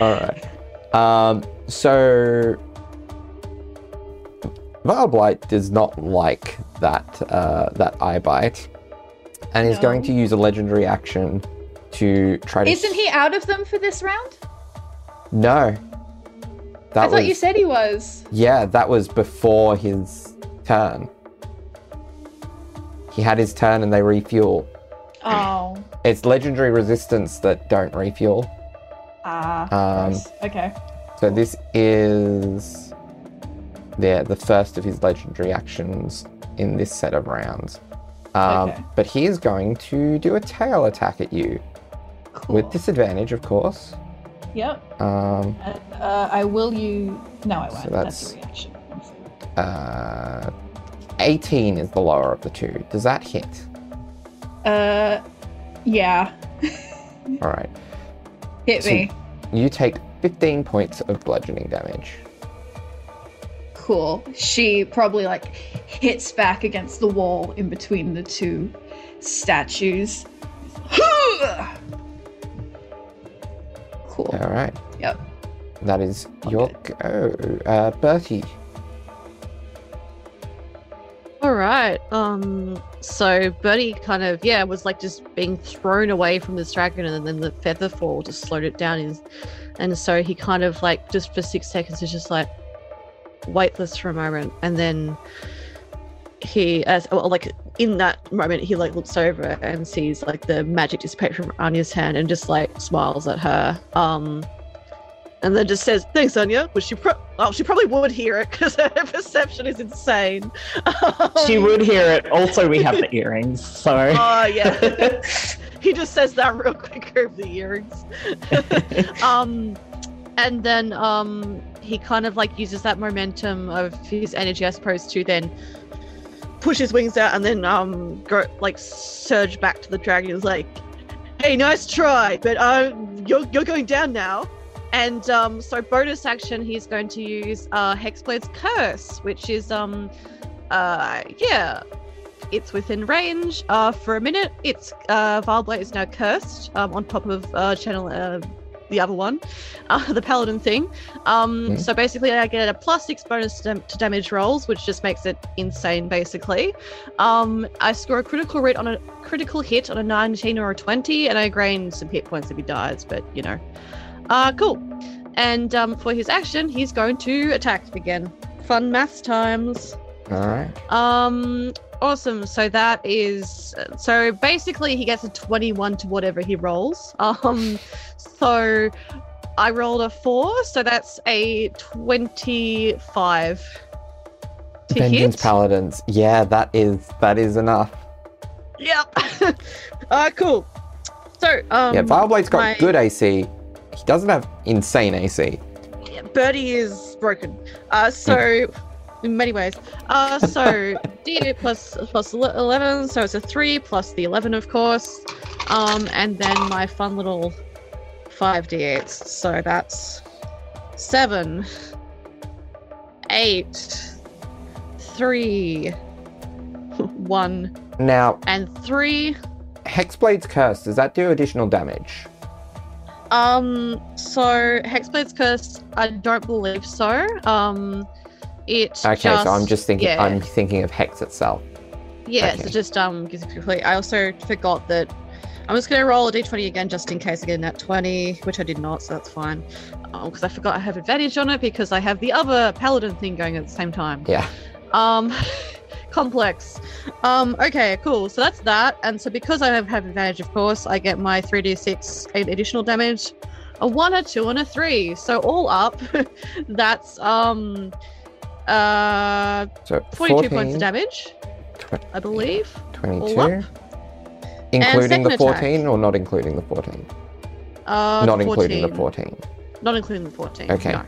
All right. Um. So. Vileblight does not like that uh, that eye bite, and is going to use a legendary action to try to. Isn't he out of them for this round? No. That I was thought you said he was. yeah. That was before his turn. He had his turn, and they refuel. Oh. It's legendary resistance that don't refuel. Ah. Um, okay. So this is yeah, the first of his legendary actions in this set of rounds. Um, Okay. But he is going to do a tail attack at you Cool. with disadvantage, of course. Yep. Um, And, uh, I will use. No, I won't. So that's... that's- a reaction. Uh, 18 is the lower of the two. Does that hit? Uh, yeah. All right. Hit So- me. You take 15 points of bludgeoning damage. Cool. She probably like hits back against the wall in between the two statues. cool. All right. Yep. That is your go. Uh, Bertie. All right. Um. So Bertie kind of yeah was like just being thrown away from this dragon, and then the feather fall just slowed it down. Is, and so he kind of like just for six seconds is just like weightless for a moment, and then he as well, like in that moment he like looks over and sees like the magic dissipate from Anya's hand and just like smiles at her. Um. And then just says, "Thanks, Anya." Which she, pro- well, she probably would hear it because her perception is insane. She would hear it. Also, we have the earrings, so. Oh yeah. he just says that real quick over the earrings. um, and then um, he kind of like uses that momentum of his energy, I suppose, to then push his wings out and then um go like surge back to the dragon. He's like, "Hey, nice try, but um, you're you're going down now." And um, so bonus action, he's going to use uh, Hexblade's Curse, which is um, uh, yeah, it's within range. Uh, for a minute, it's uh, Vileblight is now cursed um, on top of uh, channel uh, the other one, uh, the paladin thing. Um, Mhm. So basically, I get a plus six bonus to, to damage rolls, which just makes it insane. Basically, um, I score a critical hit on a critical hit on a 19 or a 20, and I gain some hit points if he dies. But you know, uh, cool. And um, for his action, he's going to attack again. Fun maths times. All right. Um, awesome. So that is so basically he gets a twenty-one to whatever he rolls. Um, so I rolled a four, so that's a twenty-five to Vengeance hit. Paladins. Yeah, that is that is enough. Yep. uh, cool. So um, yeah, Vileblight's got my- good AC. He doesn't have insane AC. Yeah, Bertie is broken. Uh, so in many ways. Uh, so D8 plus plus ele- eleven, so it's a three plus the eleven, of course. Um, and then my fun little five D8s. So that's seven, eight, three, one, Now, and three. Hexblade's curse. Does that do additional damage? Um, so Hexblade's Curse, I don't believe so. Um, it Okay, just, so I'm just thinking. yeah, I'm thinking of Hex itself. yeah, okay. so just um gives you complete. I also forgot that I'm just gonna roll a d20 again just in case I get a nat 20, which I did not, so that's fine. Um because I forgot I have advantage on it because I have the other paladin thing going at the same time. Yeah. Um, complex. Um, okay, cool. So that's that. And so because I have, have advantage, of course, I get my 3d6 eight additional damage, a one, a two, and a three. So all up, that's um, uh, So 42 14, points of damage, tw- I believe. 22. Including the 14 attack. or not including the 14? Uh, not the including the 14. 14. Not including the 14. Okay. No.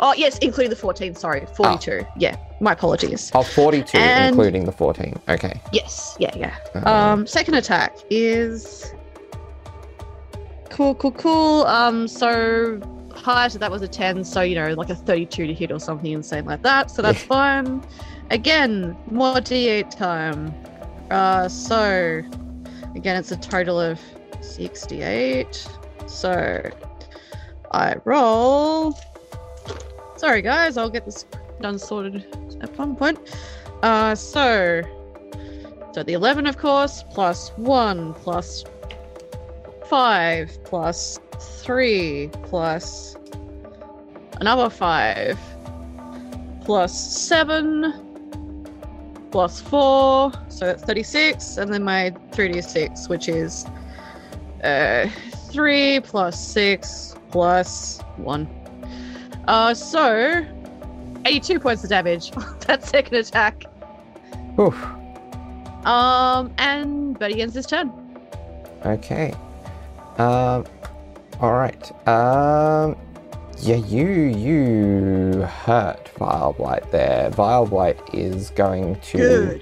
Oh, yes, including the 14. Sorry, 42. Yeah, my apologies. Oh, 42 And- including the 14. Okay. Yes, yeah, yeah. Um, Um, second attack is cool, cool, cool. Um, so height that was a ten, so you know, like a thirty-two to hit or something insane like that. So that's Yeah. fine. Again, more D8 time. Uh, so again, it's a total of sixty-eight. So I roll. Sorry, guys, I'll get this done sorted at one point. Uh, so so the 11, of course, plus 1, plus 5, plus 3, plus another 5, plus 7, plus 4, so that's 36, and then my 3d6, which is uh, 3 plus 6 plus 1. Uh, so 82 points of damage that second attack. Oof. Um, and Bertie ends his turn. Okay. Um. All right. Um. Yeah, you you hurt Vileblight there. Vileblight is going to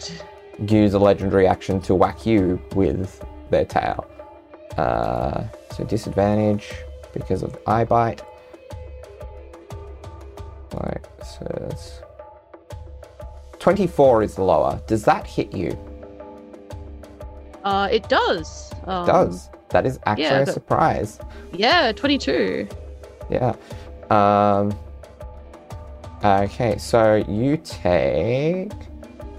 use a legendary action to whack you with their tail. Uh, so disadvantage because of eye bite. So it's 24 is lower. Does that hit you? Uh, it does. Um, does. That is actually yeah, a surprise. Yeah, 22. Yeah. Um. Okay, so you take.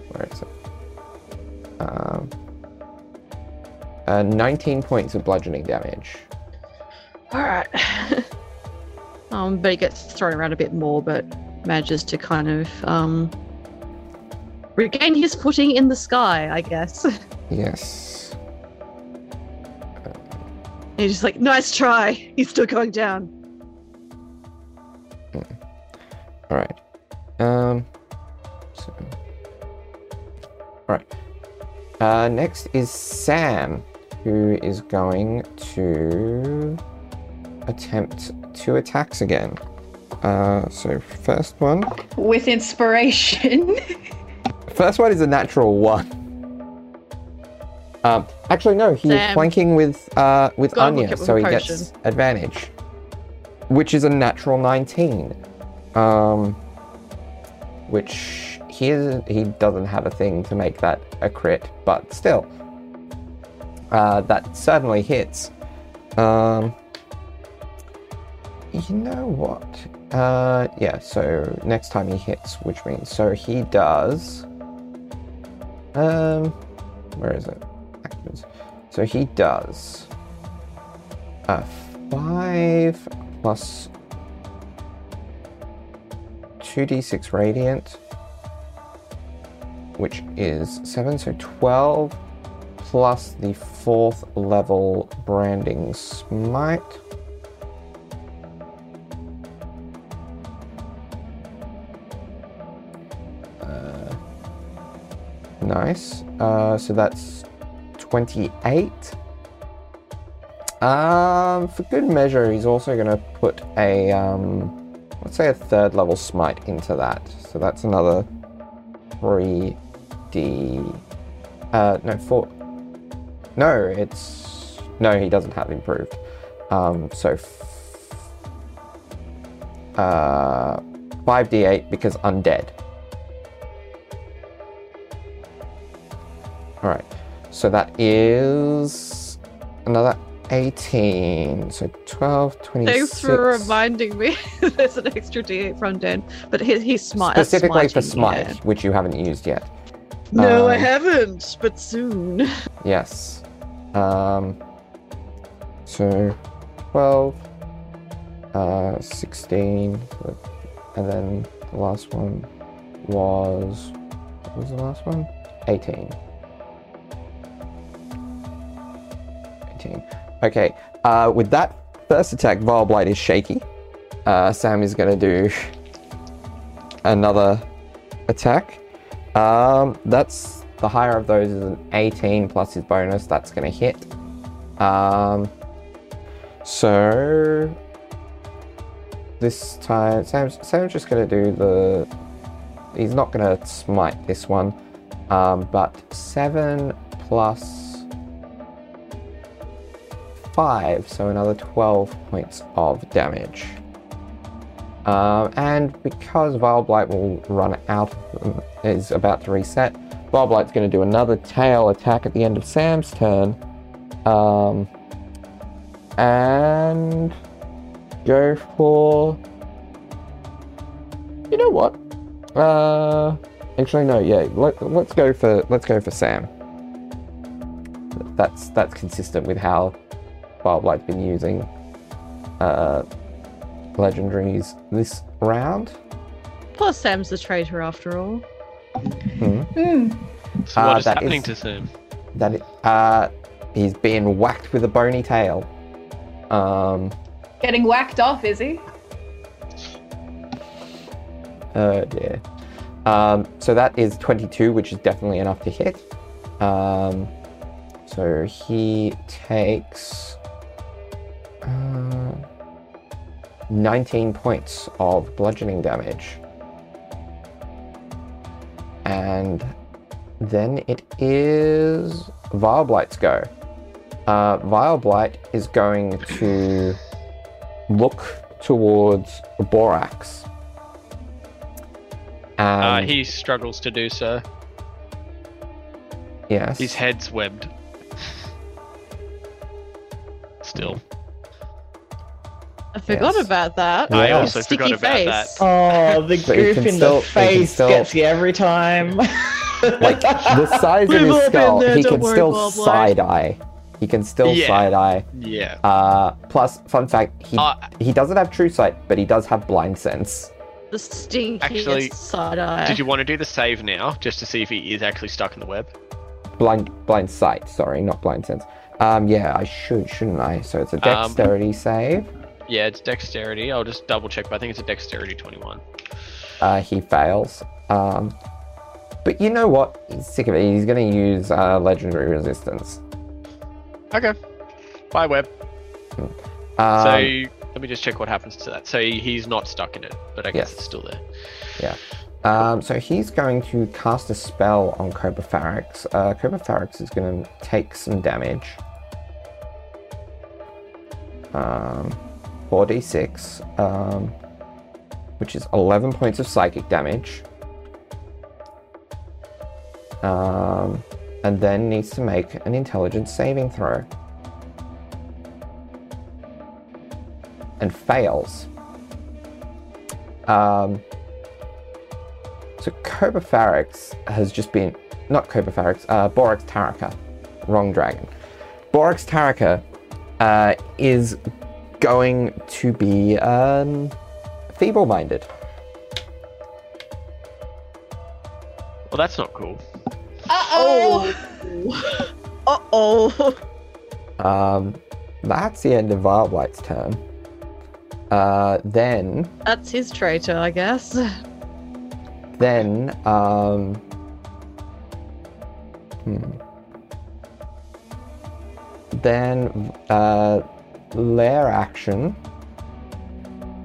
Where is it? Um. Uh, 19 points of bludgeoning damage. All right. um, but he gets thrown around a bit more, but manages to kind of um regain his footing in the sky, I guess. Yes. He's just like, nice try. He's still going down. All right. Um. So. All right. Uh, next is Sam, who is going to attempt two attacks again. Uh, so first one. With inspiration. First one is a natural one. Um, actually, no, he's flanking with uh, with Gotta Anya, so he gets advantage, which is a natural 19. Um, which he is, he doesn't have a thing to make that a crit, but still, uh, that certainly hits. Um, you know what? Uh, yeah. So next time he hits, which means so he does. Um, where is it? Actions. So he does a five plus two d six radiant which is 7, so 12 plus the fourth level branding smite. Nice. Uh, so that's 28. Um, for good measure, he's also going to put a, um, let's say a third level smite into that. So that's another 3d. Uh, no, 4. No, it's. No, he doesn't have improved. Um, so. F- uh, 5d8 because undead. Alright, so that is another 18. So 12, 26. Thanks for reminding me. There's an extra D8 from Dan, but he, he's smart. Specifically for smite, yeah. which you haven't used yet. No, I Um, haven't, but soon. Yes. Um, so 12, uh, 16, and then the last one was. What was the last one? 18. 18. Okay, uh, with that first attack, Vileblight is shaky. Uh, Sam is going to do another attack. Um, that's the higher of those is an 18 plus his bonus. That's going to hit. Um, so this time, Sam's, Sam's just going to do the. He's not going to smite this one, um, but seven plus five, so another 12 points of damage. Um, and because Vileblight will run out, is about to reset, Vileblight's going to do another tail attack at the end of Sam's turn. Um, and go for. You know what? Uh, actually, no. Yeah, let, let's go for let's go for Sam. That's that's consistent with how Vileblight's been using uh, legendaries this round. Plus, Sam's the traitor after all. Hmm. So Uh, what is that happening is- to Sam? That it, uh, he's being whacked with a bony tail. Um, Getting whacked off, is he? oh dear. Um, so that is 22, which is definitely enough to hit. Um, so he takes uh, 19 points of bludgeoning damage. And then it is Vileblight's go. Uh, Vileblight is going to look towards Borax. Uh, he struggles to do so. yes, His head's webbed. Still. I forgot Yes. about that. I Yeah. also Sticky forgot about face. that. Oh, the But goof in still- the face still- gets you every time. like the size of his skull, there, he can worry, still side eye. He can still Yeah. side eye. Yeah. Uh, plus, fun fact, he Uh, he doesn't have true sight, but he does have blind sense. The stinkiest Actually, side eye. Did you want to do the save now, just to see if he is actually stuck in the web? Blind blind sight, sorry, not blind sense. Um, yeah, I should, shouldn't I? So it's a Um, dexterity save. Yeah, it's dexterity. I'll just double check, but I think it's a dexterity 21. Uh, he fails. Um, but you know what? He's sick of it. He's going to use uh, legendary resistance. Okay. Bye, web. Um, so let me just check what happens to that. So he's not stuck in it, but I guess Yes. it's still there. Um, so he's going to cast a spell on Cobra Pharax. Uh, Cobra Pharax is going to take some damage. Um, 4d6, um, which is 11 points of psychic damage. Um, and then needs to make an intelligence saving throw. And fails. Um, so Cobra Pharax has just been not Cobra Pharax, uh, Borax Taraka, wrong dragon. Borax Taraka uh, is going to be um, feeble-minded. Well, that's not cool. Uh-oh. Uh oh. Um, that's the end of Vileblight's turn. Uh, then, That's his traitor, I guess. then, um, hmm. Then, uh, lair action.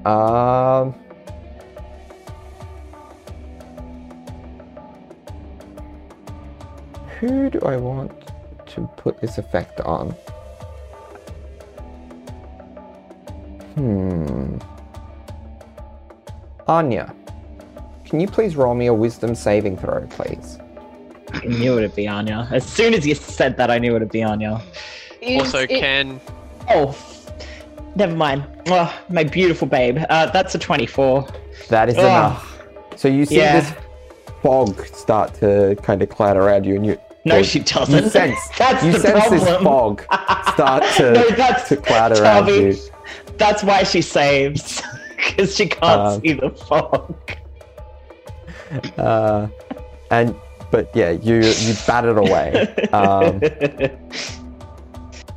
Um, who do I want to put this effect on? Hmm. Anya, can you please roll me a wisdom saving throw, please? I knew it'd be Anya. As soon as you said that, I knew it'd be Anya. Is also, it- can Oh, f- never mind. Oh, my beautiful babe. Uh, that's a 24. That is Ugh. enough. So you see Yeah. this fog start to kind of cloud around you, and you No, she doesn't. sense that's you the sense problem. this fog start to no, that's to cloud around you. That's why she saves. Because she can't Um, see the fog. Uh, and but yeah, you you bat it away. Um,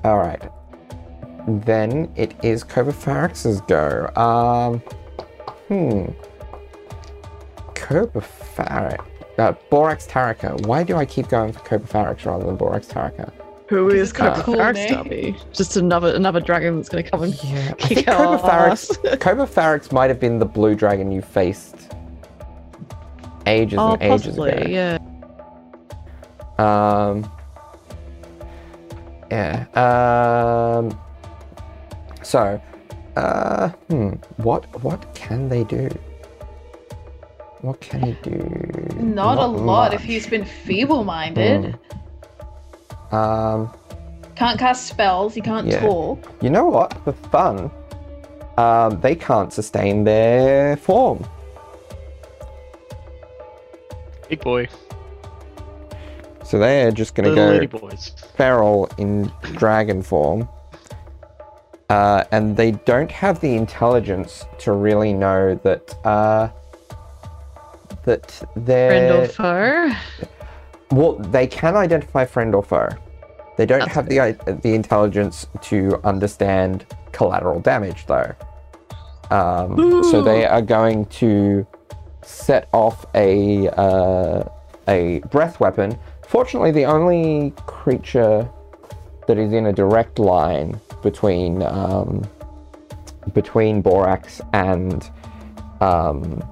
all right. Then it is Cobra Farix's go. Um, hmm. Cobra Farix. Uh, Borax Taraka. Why do I keep going for Cobra Farix rather than Borax Taraka? Who is it's Cobra cool Farix name. Just another another dragon that's gonna come and Yeah, I kick think Cobra our Cobra Farix might have been the blue dragon you faced ages Oh, and ages possibly, ago. yeah. Um. Yeah. Um. So, uh, hmm. What what can they do? What can he do? Not a lot if he's been feeble-minded. Um. Can't cast spells. He can't Yeah. talk. You know what? For fun, um, they can't sustain their form. big boy, So they're just gonna little go boys. feral in dragon form. Uh, and they don't have the intelligence to really know that uh, that Friend or foe? well, they can identify friend or foe. They don't That's have the the intelligence to understand collateral damage, though. Um, so they are going to set off a uh, a breath weapon. Fortunately, the only creature that is in a direct line between um, between Borax and um,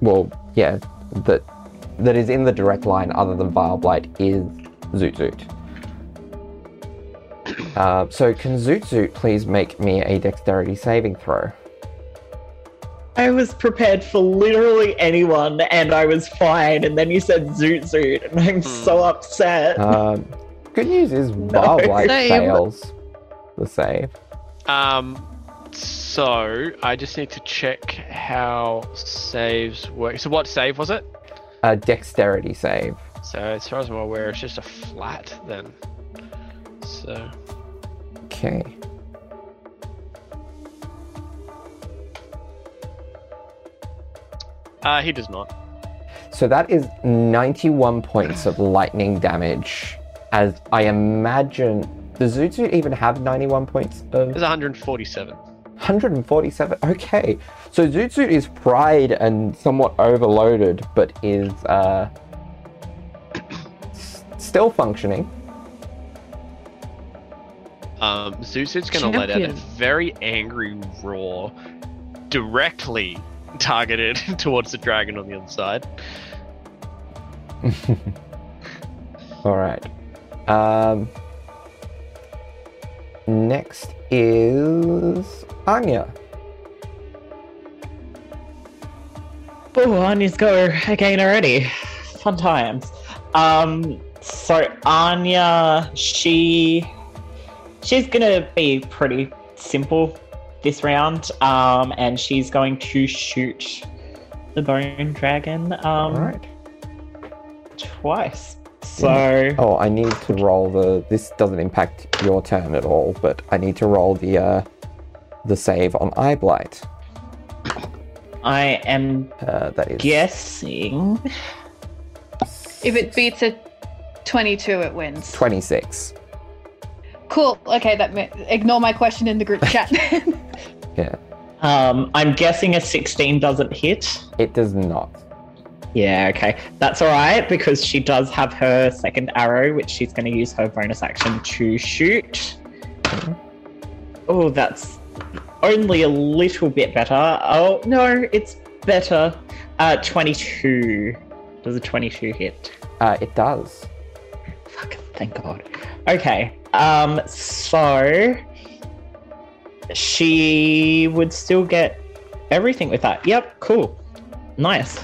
well, yeah, that that is in the direct line other than Vileblight is Zoot Zoot. Uh, so can Zoot Zoot please make me a dexterity saving throw? I was prepared for literally anyone and I was fine. And then you said Zoot Zoot, and I'm so upset. Um, good news is Vileblight Save. fails the save. Um, so I just need to check how saves work. So what save was it? A dexterity save. So as far as I'm aware, it's just a flat then. So Okay. uh, he does not. So that is 91 points of lightning damage. As I imagine, does Zoot Zoot even have 91 points of There's 147. 147. Okay, so Zoot Suit is fried and somewhat overloaded, but is uh, s- still functioning. Um, Zeus going to let out a very angry roar, directly targeted towards the dragon on the other side. All right. Um, next is Anya. Oh, Anya's go again already. Fun times. Um, so Anya, she she's gonna be pretty simple this round. Um, and she's going to shoot the bone dragon. Um, right. twice. So Oh, I need to roll the. This doesn't impact your turn at all, but I need to roll the uh, the save on Eye Blight. I am Uh, that is guessing If it beats a 22, it wins. 26. Cool. Okay, that ma- ignore my question in the group chat. Yeah. Um, I'm guessing a 16 doesn't hit. It does not. Yeah, okay. That's all right because she does have her second arrow, which she's going to use her bonus action to shoot. Oh, that's only a little bit better. Oh, no, it's better. Uh, 22. Does a 22 hit? Uh, it does. Fuck, thank God. Okay, um, so she would still get everything with that. Yep, cool. Nice.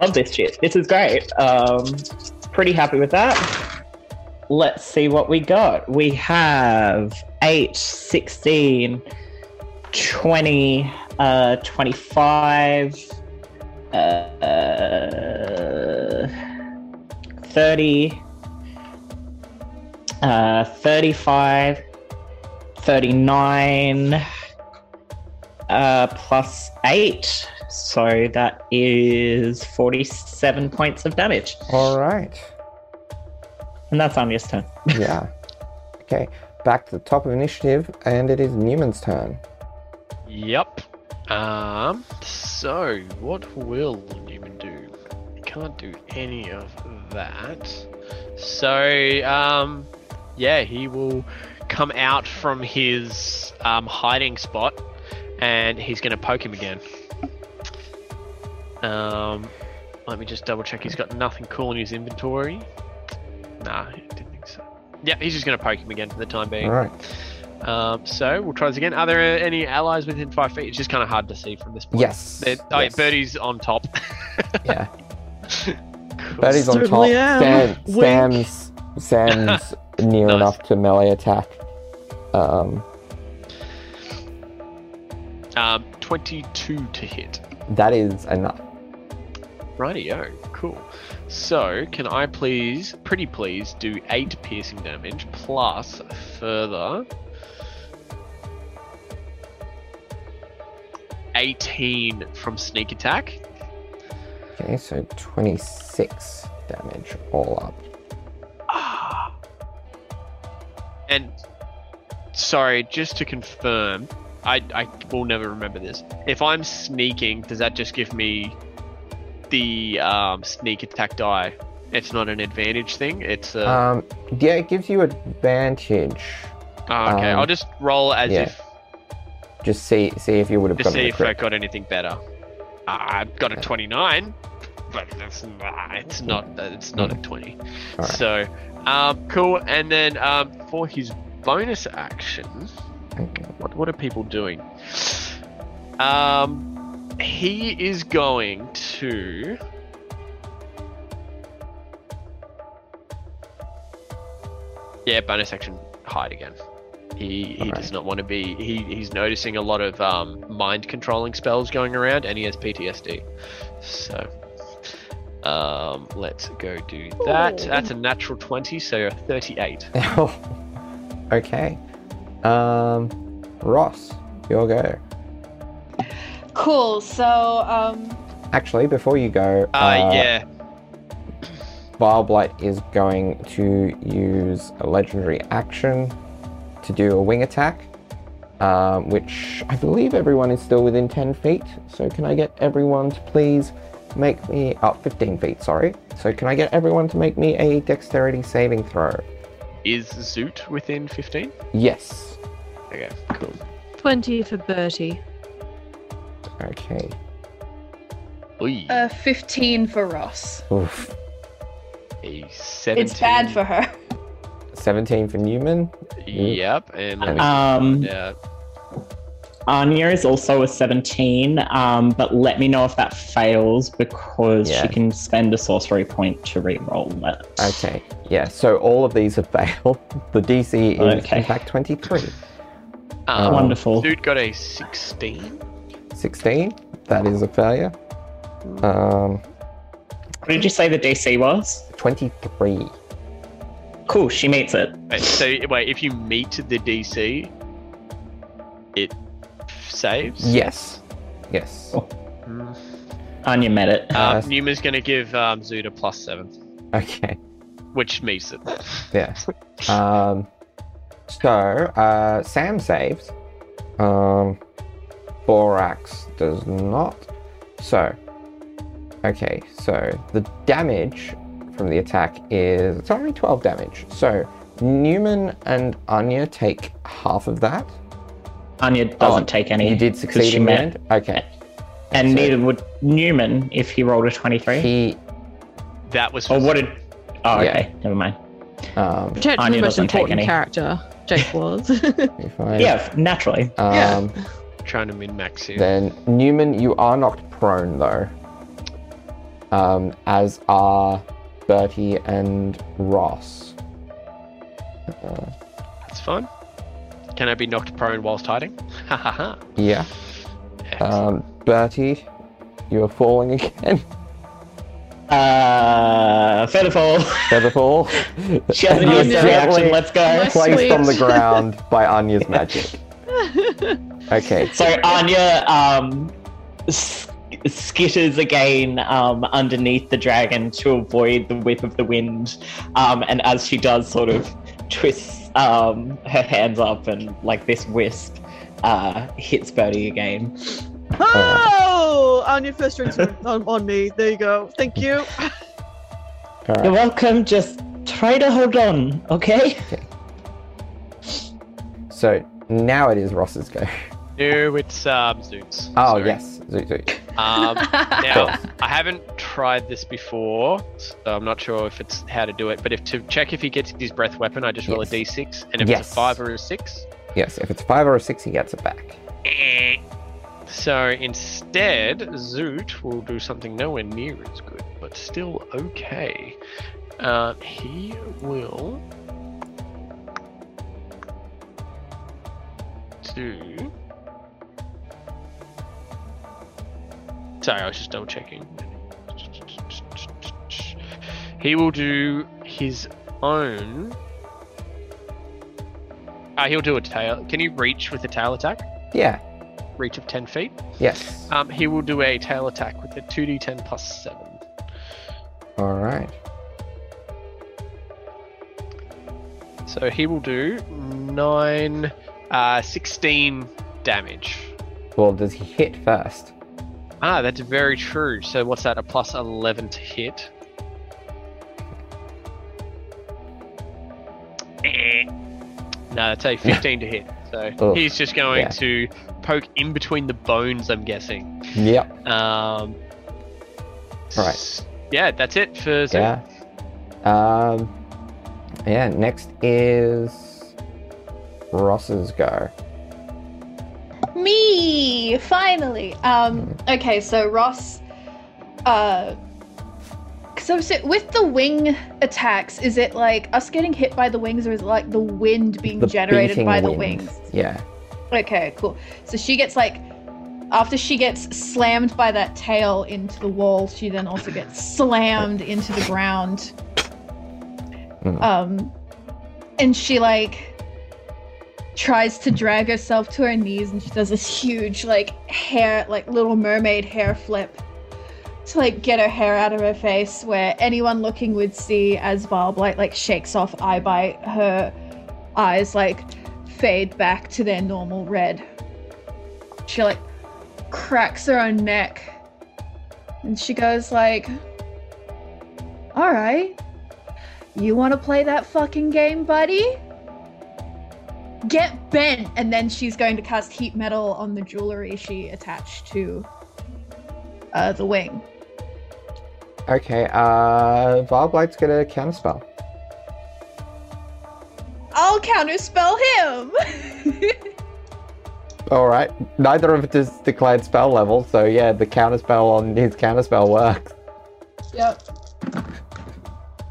Love this shit. This is great. Um, pretty happy with that. Let's see what we got. We have 8, 16, 20, uh, 25, uh, uh, 30, uh, 35, 39, uh, plus 8. So that is 47 points of damage. All right. And that's Anya's turn. Yeah. okay. Back to the top of initiative, and it is Newman's turn. Yep. Um. So, what will Newman do? He can't do any of that. So, um, yeah, he will come out from his um, hiding spot, and he's going to poke him again. Um, let me just double check. He's got nothing cool in his inventory. Nah, I didn't think so. Yeah, he's just going to poke him again for the time being. All right. Um, so we'll try this again. Are there any allies within five feet? It's just kind of hard to see from this point. Yes. There- oh, yes. yeah, Bertie's on top. Yeah. Cool. Bertie's on top. Certainly am. Sam, Sam's Sam's near Nice. enough to melee attack. Um, Um, 22 to hit. That is enough. Rightio, cool. So, can I please, pretty please, do 8 piercing damage plus further 18 from sneak attack? Okay, so 26 damage all up. Ah. And sorry, just to confirm, I I will never remember this. If I'm sneaking, does that just give me the um, sneak attack die? It's not an advantage thing. It's a Um, yeah, it gives you advantage. oh, okay. um, I'll just roll as yeah. if Just see see if you would have to see if I got anything better. Uh, I've got a 29, but that's nah, it's not it's not a 20. Alright. So, um, cool. And then um, for his bonus action, what what are people doing? Um, he is going to. Yeah, bonus action, hide again. He he does not want to be. He he's noticing a lot of um, mind controlling spells going around, and he has PTSD. So, um, let's go do that. That's a natural twenty, so a thirty-eight. okay. Um, Ross, your go. cool. So, um, Actually, before you go, Uh, yeah. Vileblight is going to use a legendary action to do a wing attack, um, which I believe everyone is still within 10 feet. So, can I get everyone to please make me. Oh, 15 feet, sorry. So, can I get everyone to make me a dexterity saving throw? Is Zoot within fifteen? Yes. Okay, cool. 20 for Bertie. Okay. Oi, uh, 15 for Ross. Oof. a seventeen. It's bad for her. 17 for Newman. Yep, and let Um, find. Anya is also a 17, um, but let me know if that fails because Yeah. she can spend a sorcery point to re-roll it. Okay. Yeah, so all of these have failed. The DC is, Okay. in fact, 23. Um, Wonderful. Zoot got a sixteen. 16. That is a failure. Um, What did you say the DC was? 23. Cool, she meets it. Wait, so wait, if you meet the DC, it saves. Yes. Yes. Cool. Hmm. Anya met it. Um, Uh, Newman's going to give um, Zoot a plus seven, Okay. which meets it. Yeah. Um, so, uh, Sam saves. Um, Borax does not. So, okay, so the damage from the attack is it's only 12 damage. So, Newman and Anya take half of that. Anya doesn't Oh, take any. You did succeed in the met. end? Okay. And So- neither would Newman if he rolled a 23. He, That was or what did. Oh, Yeah. okay. Never mind. um, Technically, Anya the doesn't take important any. character, Jake was. if Yeah, naturally. Yeah. Um, trying to min max here. Then Newman, you are knocked prone though. Um, as are Bertie and Ross. Uh, That's fine. Can I be knocked prone whilst hiding? Ha ha ha. yeah. Excellent. Um, Bertie, you are falling again. Uh, Featherfall. Featherfall. she hasn't And you're used reaction. Let's go. My Placed on the ground by Anya's magic. Okay. So Anya um, s- skitters again um, underneath the dragon to avoid the whip of the wind, um, and as she does, sort of twists um, her hands up, and like this wisp uh, hits Bertie again. Oh, on your first drinks on, on me. There you go. Thank you. All You're welcome. Just try to hold on, okay? So now it is Ross's go. No, it's um, Zoot's. Oh Sorry. yes, Zoot Zoot. Um, now, I haven't tried this before, so I'm not sure if it's how to do it. But if to check if he gets his breath weapon, I just roll Yes. a d6, and if Yes. it's a five or a six, Yes, if it's five or a six, he gets it back. So instead, Zoot will do something nowhere near as good, but still okay. Uh, he will do. Sorry, I was just double checking. He will do his own. Uh, he'll do a tail. Can you reach with a tail attack? Yeah. Reach of 10 feet. Yes. Um, he will do a tail attack with a 2d10 plus 7. All right. So he will do 9, uh, 16 damage. Well, does he hit first? Ah, that's very true. So what's that? A plus 11 to hit. Eh. No, that's a 15 to hit. So Ugh, he's just going yeah. to poke in between the bones, I'm guessing. Yep. Um, Right. Yeah, that's it for Zoot. Yeah. Um. Yeah. Next is Ross's go. Me, finally. Um, okay, so Ross, uh, so, so with the wing attacks, is it like us getting hit by the wings, or is it like the wind being The generated beating by the wings? Yeah. Okay, cool. So she gets like, after she gets slammed by that tail into the wall, she then also gets slammed into the ground. Mm. Um, and she like tries to drag herself to her knees, and she does this huge like hair, like Little Mermaid hair flip to like get her hair out of her face, where anyone looking would see as Vileblight like shakes off eye bite, her eyes like fade back to their normal red. She like cracks her own neck. And she goes like, "All right. You want to play that fucking game, buddy? Get bent." And then she's going to cast heat metal on the jewelry she attached to uh, the wing. Okay. Uh, Vileblight's gonna counterspell. I'll counterspell him. All right. Neither of it is declared spell level, so yeah, the counterspell on his counterspell works. Yep.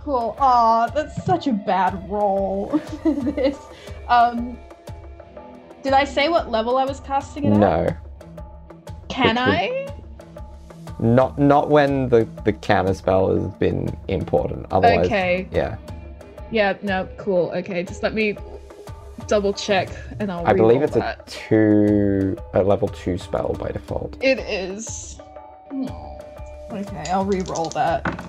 Cool. Aw, that's such a bad roll. this. Um. Did I say what level I was casting it at? No, Can Which would- I? not not when the the counterspell has been important. Otherwise, Okay. yeah. Yeah. No. Cool. Okay. Just let me double check, and I'll. I believe it's a two, a level two spell by default. It is. No. Okay, I'll re-roll that.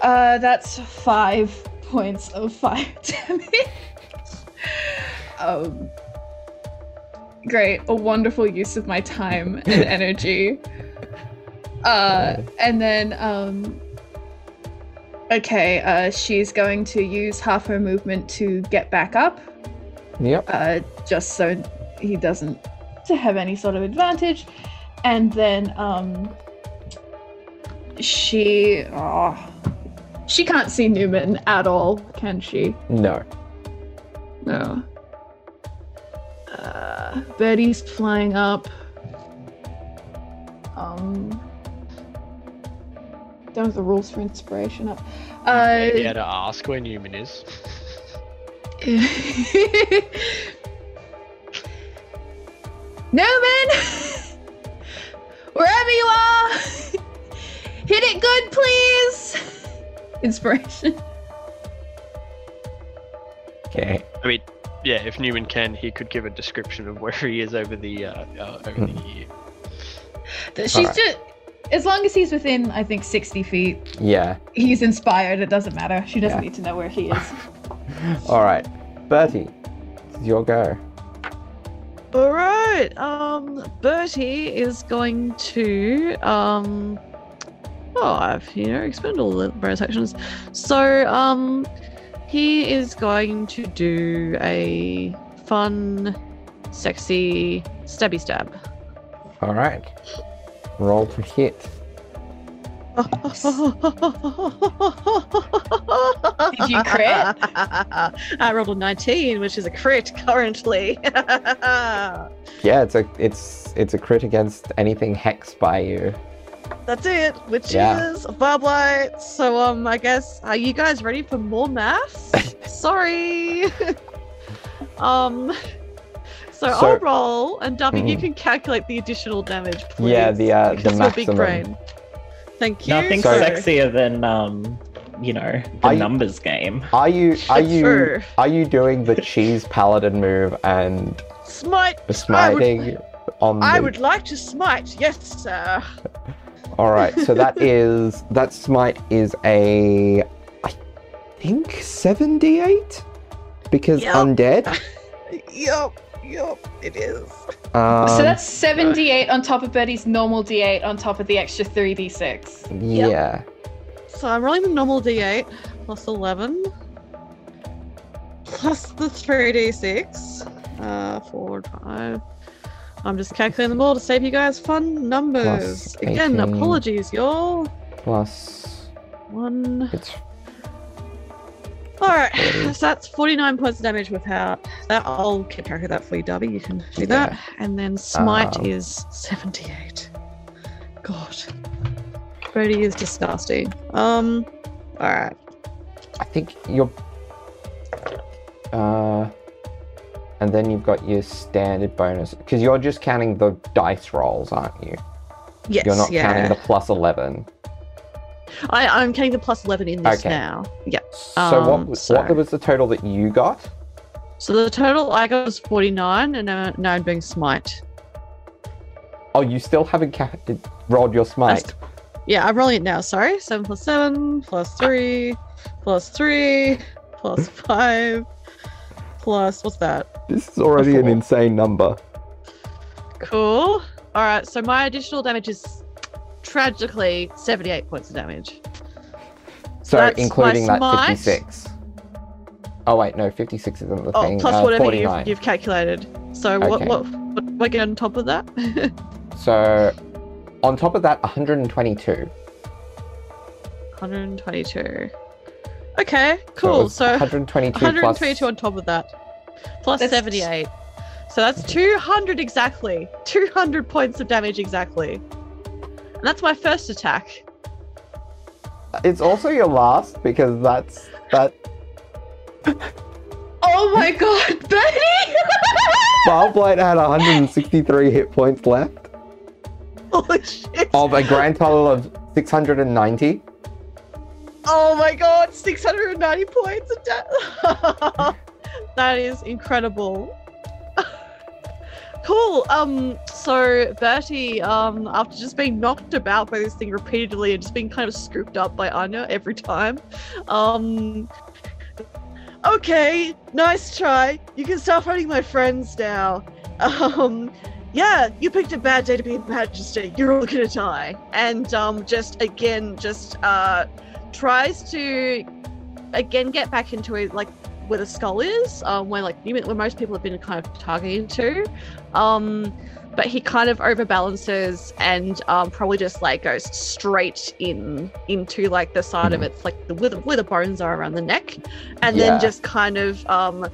Uh, that's five points of fire damage. um, great, a wonderful use of my time and energy. Uh, and then um, okay, uh, she's going to use half her movement to get back up Yep. uh, just so he doesn't to have any sort of advantage. And then um, she oh, she can't see Newman at all, can she? No. No. Uh, Bertie's flying up. Um, don't have the rules for inspiration up. Uh, yeah, to ask where Newman is. Newman! Wherever you are! Hit it good, please! Inspiration. Okay. I mean, yeah, if Newman can, he could give a description of where he is over the uh, uh, over the year. She's Alright. just. As long as he's within, I think, 60 feet, Yeah. he's inspired. It doesn't matter. She doesn't Yeah. need to know where he is. All right. Bertie, it's your go. All right. Um, Bertie is going to um. Oh, I've you know expended all the bonus actions. So um, he is going to do a fun, sexy stabby stab. All right. Roll to hit. Did you crit? I rolled a 19, which is a crit currently. Yeah, it's a it's it's a crit against anything hexed by you. That's it, which Yeah. is Bob Light. So um I guess are you guys ready for more math? Sorry. um so, So- I'll roll and Dubby, you Mm. can calculate the additional damage, please. Yeah, the, uh, the because big maximum. brain. Thank you. Nothing So- sexier than um, you know, the Are you- numbers game. Are you are It's you true. are you doing the cheese paladin move and Smite. the smiting on the I would like to smite, yes, sir. All right, so that is that smite is a I think 78 because Yep. undead. yup, yup, it is. Um, so that's 78 on top of Bertie's normal d8 on top of the extra 3d6. yeah. So I'm rolling the normal d8 plus 11 plus the 3d6. Uh, 4, 5. I'm just calculating them all to save you guys fun numbers. Plus Again, 18. apologies, y'all. Plus One. it's Alright, so that's 49 points of damage without that. I'll keep track of that for you, Darby. You can do Yeah. that. And then smite Um, is 78. God. Brody is disgusting. Um, alright. I think you're uh and then you've got your standard bonus because you're just counting the dice rolls, aren't you? Yes, You're not yeah. counting the plus 11. I, I'm counting the plus 11 in this Okay. now. Yeah. So Um, what was, so- what was the total that you got? So the total I got was 49, and now, now I'm doing smite. Oh, you still haven't ca- rolled your smite. Yeah, I'm rolling it now. Sorry. 7 plus 7, plus 3, plus 3, plus 5, plus. What's that? This is already an insane number. Cool. Alright, so my additional damage is tragically 78 points of damage. So That's including that 56. Oh wait, no, 56 isn't the Oh, thing. plus uh, whatever 49. you've, you've calculated. So what, Okay. what, what, what get on top of that? So on top of that, 122. 122. Okay, cool. was So, 122 122 plus. on top of that, plus That's- 78. So that's 200 exactly. 200 points of damage exactly. That's my first attack. It's also your last because that's that. Oh my god, Bertie! Barblade had 163 hit points left Holy shit. of a grand total of 690. Oh my god, 690 points of damage. that is incredible. Cool. Um, so Bertie, um, after just being knocked about by this thing repeatedly and just being kind of scooped up by Anya every time, um, okay, nice try. You can start fighting my friends now. Um, yeah, you picked a bad day to be a majesty. You're all gonna die. And um, just again, just uh, tries to again get back into it, like where the skull is, um, where like where most people have been kind of targeting to. Um, but he kind of overbalances and um, probably just like goes straight in into like the side of it, like the where, the where the bones are around the neck, and Yeah. then just kind of um,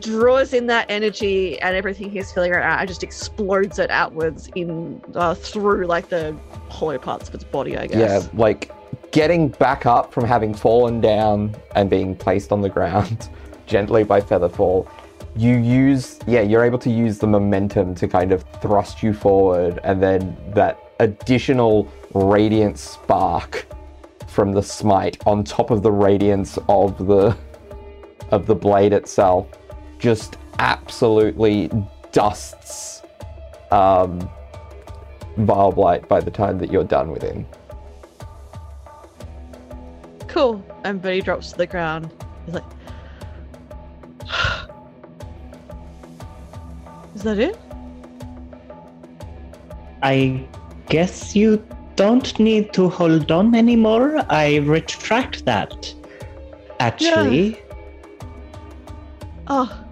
draws in that energy and everything he's feeling right now and just explodes it outwards in uh, through like the hollow parts of its body, I guess. Yeah, like getting back up from having fallen down and being placed on the ground gently by Featherfall. You use, yeah, you're able to use the momentum to kind of thrust you forward, and then that additional radiant spark from the smite on top of the radiance of the of the blade itself just absolutely dusts um, Vileblight by the time that you're done with him. Cool. And Bertie drops to the ground. He's like, Is that it? I guess you don't need to hold on anymore. I retract that. Actually, Oh.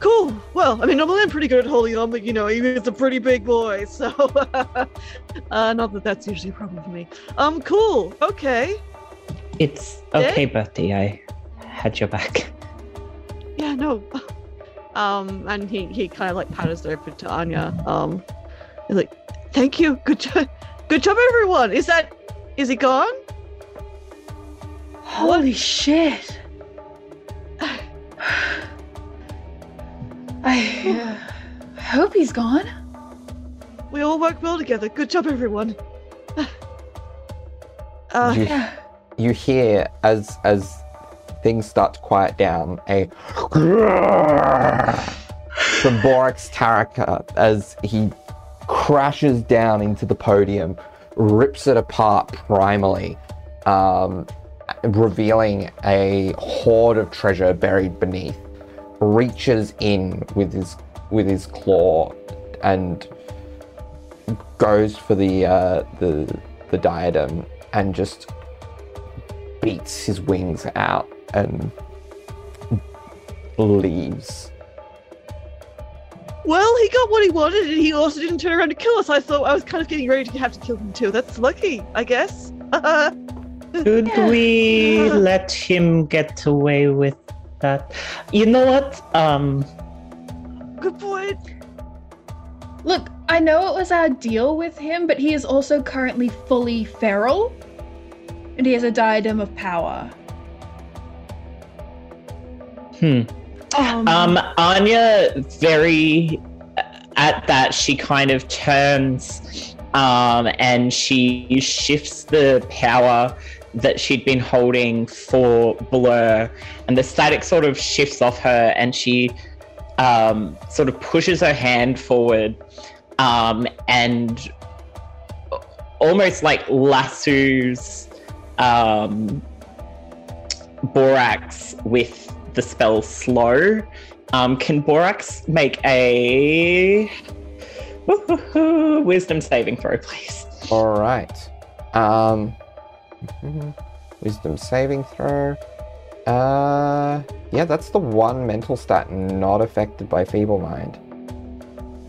Cool. Well, I mean, normally I'm pretty good at holding on, but you know, he's a pretty big boy, so uh, not that that's usually a problem for me. Um, cool. Okay. it's okay, Bertie. I had your back. Yeah, no. Um, and he he kind of like patters over to Anya. Um, he's like, "Thank you. Good job. Good job, everyone. Is that is he gone? Holy shit. I hope he's gone. We all work well together. Good job, everyone." Uh, you, Yeah. you hear as as things start to quiet down a from Borax Taraka as he crashes down into the podium, rips it apart primally, um, revealing a hoard of treasure buried beneath. Reaches in with his with his claw and goes for the uh, the the diadem and just beats his wings out and leaves. Well, he got what he wanted, and he also didn't turn around to kill us. I thought I was kind of getting ready to have to kill him too. That's lucky, I guess. Should Yeah. we let him get away with that? You know what? Um, Good point. Look, I know it was our deal with him, but he is also currently fully feral. And he has a diadem of power. hmm. Um, Um, Anya, very at that, she kind of turns um, and she shifts the power that she'd been holding for Blur, and the static sort of shifts off her, and she um, sort of pushes her hand forward um, and almost like lassos um, Borax with the spell slow. Um, can Borax make a wisdom saving throw, please? All right. Um. Wisdom saving throw. Uh, yeah, that's the one mental stat not affected by feeble mind.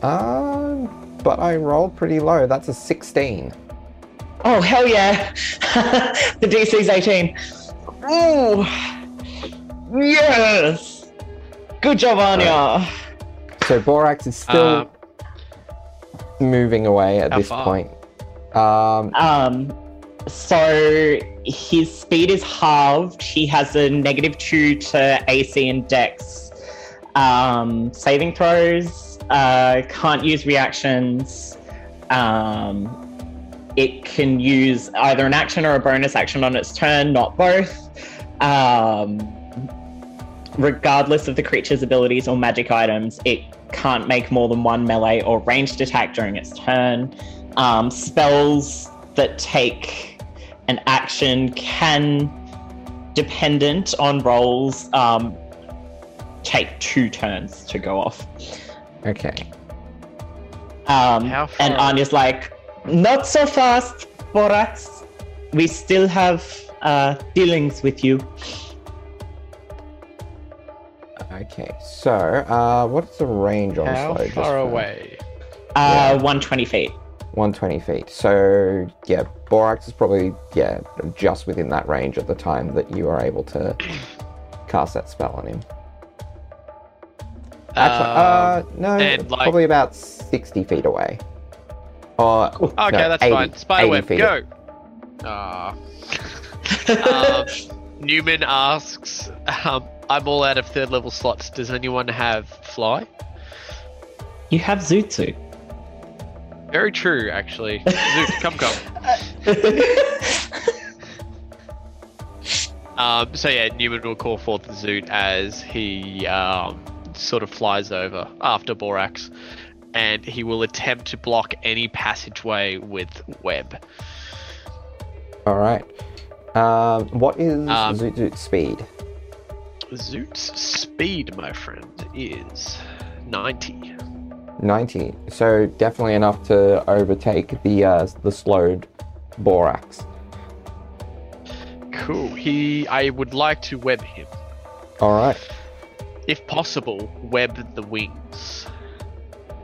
Um, but I rolled pretty low. That's a 16. Oh hell yeah! the DC's 18. Ooh, yes. Good job, Anya. So Borax is still Um, moving away at this far? point. Um, Um, so his speed is halved. He has a negative two to AC and Dex. Um, saving throws. Uh, can't use reactions. Um, it can use either an action or a bonus action on its turn, not both. Um, regardless of the creature's abilities or magic items, it can't make more than one melee or ranged attack during its turn. Um, spells that take an action can, dependent on roles, um, take two turns to go off. Okay. Um, and far- Anya's like, not so fast, Borax. We still have uh, dealings with you. Okay. So, uh, what's the range on How slow? just far for- away? Uh, Yeah. 120 feet. 120 feet. So, yeah, Borax is probably, yeah, just within that range at the time that you are able to cast that spell on him. Actually, uh, no, Um, like- probably about 60 feet away. Or, okay, no, that's 80 fine. 80 Spiderweb, go. Ah. um, Newman asks, um, "I'm all out of third level slots. Does anyone have fly?" You have Zutsu. Very true, actually. Zoot, come, come. Um, so yeah, Newman will call forth the Zoot as he um, sort of flies over after Borax, and he will attempt to block any passageway with web. all right. Um, what is Um, Zoot Zoot's speed? Zoot's speed, my friend, is 90. 90. So, definitely enough to overtake the uh, the slowed Borax. Cool. He, I would like to web him, All right. if possible. Web the wings,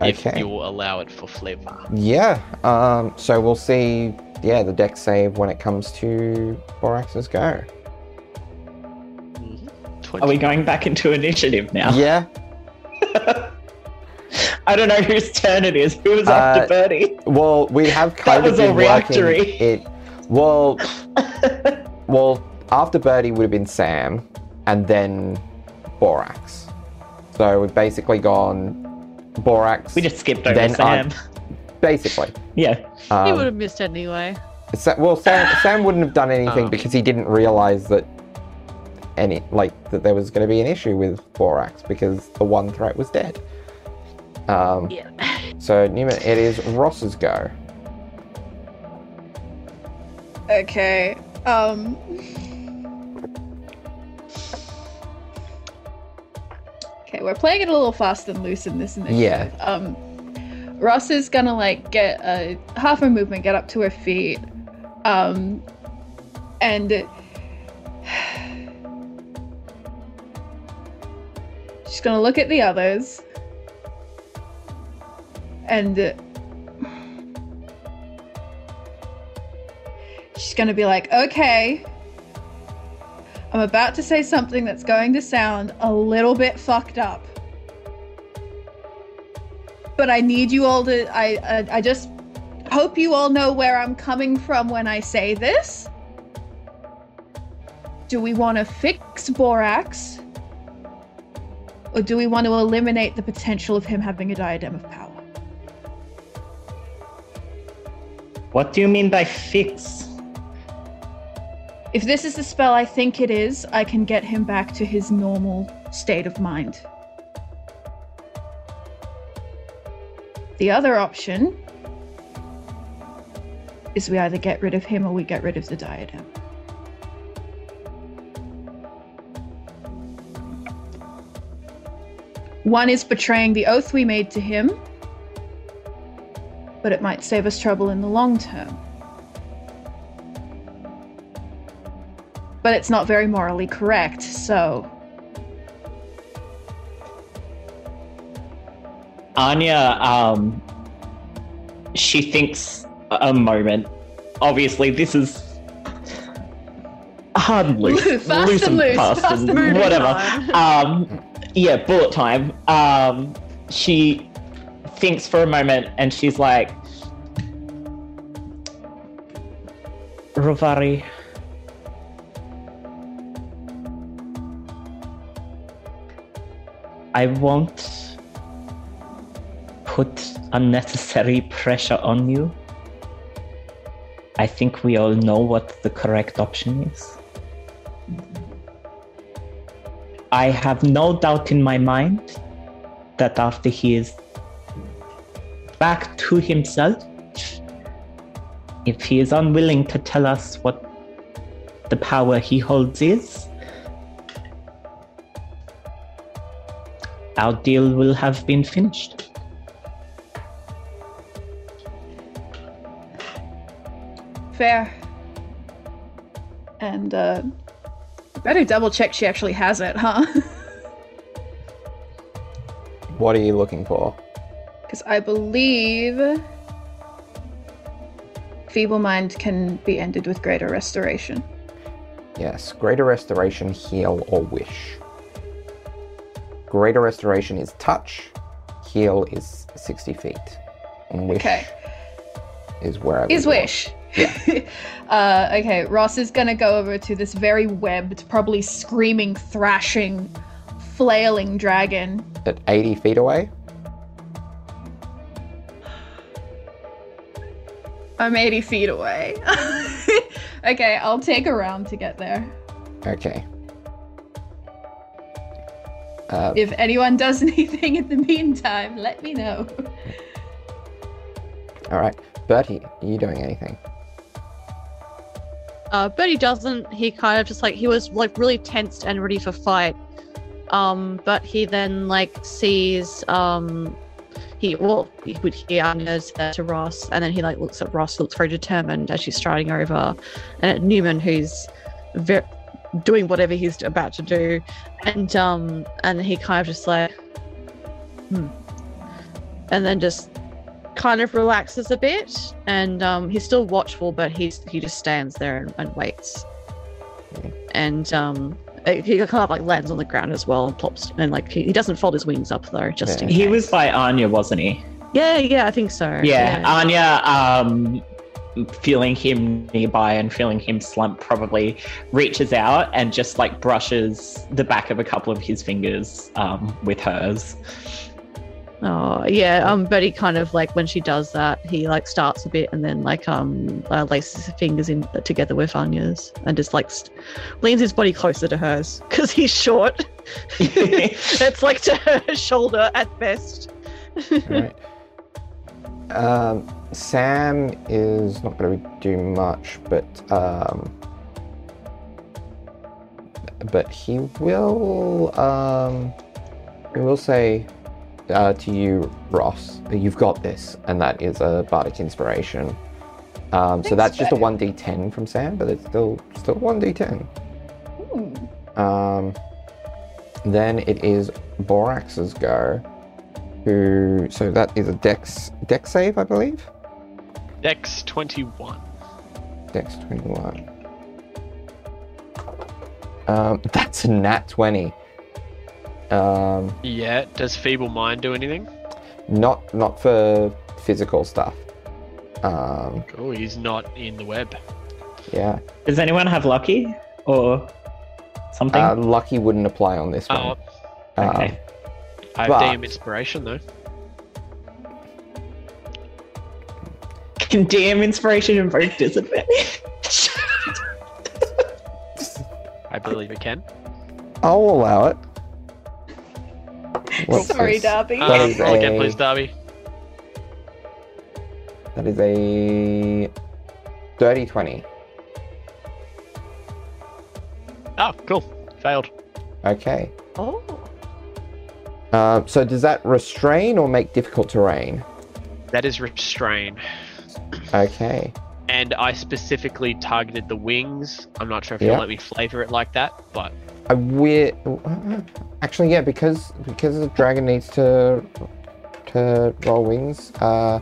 Okay. if you'll allow it for flavor. Yeah. Um, so we'll see. Yeah, the deck save when it comes to Borax's go. Are we going back into initiative now? Yeah. I don't know whose turn it is. Who was Uh, after Bertie? Well, we have kind was of all been working reactory. it. Well, well, after Bertie would have been Sam, and then Borax. So we've basically gone Borax. We just skipped over Then Sam. basically. yeah. he Um, would have missed anyway. Sa- well, Sam, Sam wouldn't have done anything Oh. because he didn't realize that any like that there was going to be an issue with Borax because the one threat was dead. Um, Yeah. So Newman, it is Ross's go. Okay. Um. Okay, we're playing it a little fast and loose in this initiative. Yeah. Um, Ross is gonna like get a half a movement, get up to her feet, um, and she's gonna look at the others, and uh, she's gonna be like, "Okay, I'm about to say something that's going to sound a little bit fucked up." but I need you all to. I, I I just hope you all know where I'm coming from when I say this. Do we want to fix Borax, or do we want to eliminate the potential of him having a diadem of power? What do you mean by fix? If this is the spell I think it is, I can get him back to his normal state of mind. The other option is we either get rid of him or we get rid of the diadem. One is betraying the oath we made to him, but it might save us trouble in the long term. But it's not very morally correct, so Anya, um, she thinks a moment. Obviously, this is hard and loose, Fast loose and loose, fast fast and and whatever. Um, yeah, bullet time. Um, she thinks for a moment, and she's like, "Rovari." I won't put unnecessary pressure on you. I think we all know what the correct option is. I have no doubt in my mind that after he is back to himself, if he is unwilling to tell us what the power he holds is, our deal will have been finished. Fair. And uh better double check she actually has it, huh? What are you looking for? Because I believe Feeble Mind can be ended with Greater Restoration. Yes, Greater Restoration, Heal, or Wish. Greater Restoration is Touch, Heal is 60 feet, and Wish Okay. is wherever. Is you want. Wish. Yeah. uh, okay, Ross is gonna go over to this very webbed, probably screaming, thrashing, flailing dragon. At 80 feet away? I'm 80 feet away. okay, I'll take a round to get there. Okay. Uh, If anyone does anything in the meantime, let me know. Alright. Bertie, are you doing anything? Uh, but he doesn't. He kind of just like he was like really tensed and ready for fight. Um, but he then like sees um, he well he would hear Anya's there to Ross, and then he like looks at Ross, looks very determined as she's striding over, and at Newman who's very doing whatever he's about to do, and um, and he kind of just like, hmm, and then just kind of relaxes a bit. And um, he's still watchful but he's he just stands there and, and waits. And um he kind of like lands on the ground as well and plops and like he, he doesn't fold his wings up though just in He was by Anya, wasn't he? yeah yeah i think so Yeah, Anya, um, feeling him nearby and feeling him slump, probably reaches out and just like brushes the back of a couple of his fingers um, with hers. Oh yeah um but he kind of like when she does that he like starts a bit and then like um uh, laces his fingers in together with anya's and just like st- leans his body closer to hers because he's short it's like to her shoulder at best Alright. um, Sam is not going to do much, but um, but he will um, he will say uh, to you, Ross, you've got this, and that is a bardic inspiration. Um, so that's just a one d10 from Sam, but it's still still one d10. Um, then it is Borax's go. Who? So that is a Dex Dex save, I believe. Dex 21. Dex twenty one. Um, that's a nat twenty. Um, Yeah. Does Feeble Mind do anything? not not for physical stuff. Um, Cool. He's not in the web. yeah. Does anyone have lucky or something? Uh, lucky wouldn't apply on this one. Oh, Um, okay. I have but- DM inspiration though. Can DM inspiration invoke disadvantage? I believe it can. I'll allow it. What's Sorry, this? Darby. That is roll again, please, Darby. That is a 30 20. Oh, cool. Failed. Okay. oh Um, so does that restrain or make difficult terrain? That is restrain. Okay. And I specifically targeted the wings. I'm not sure if Yeah. you'll let me flavor it like that, but I weird. Actually, yeah, because because the dragon needs to to roll wings. Uh,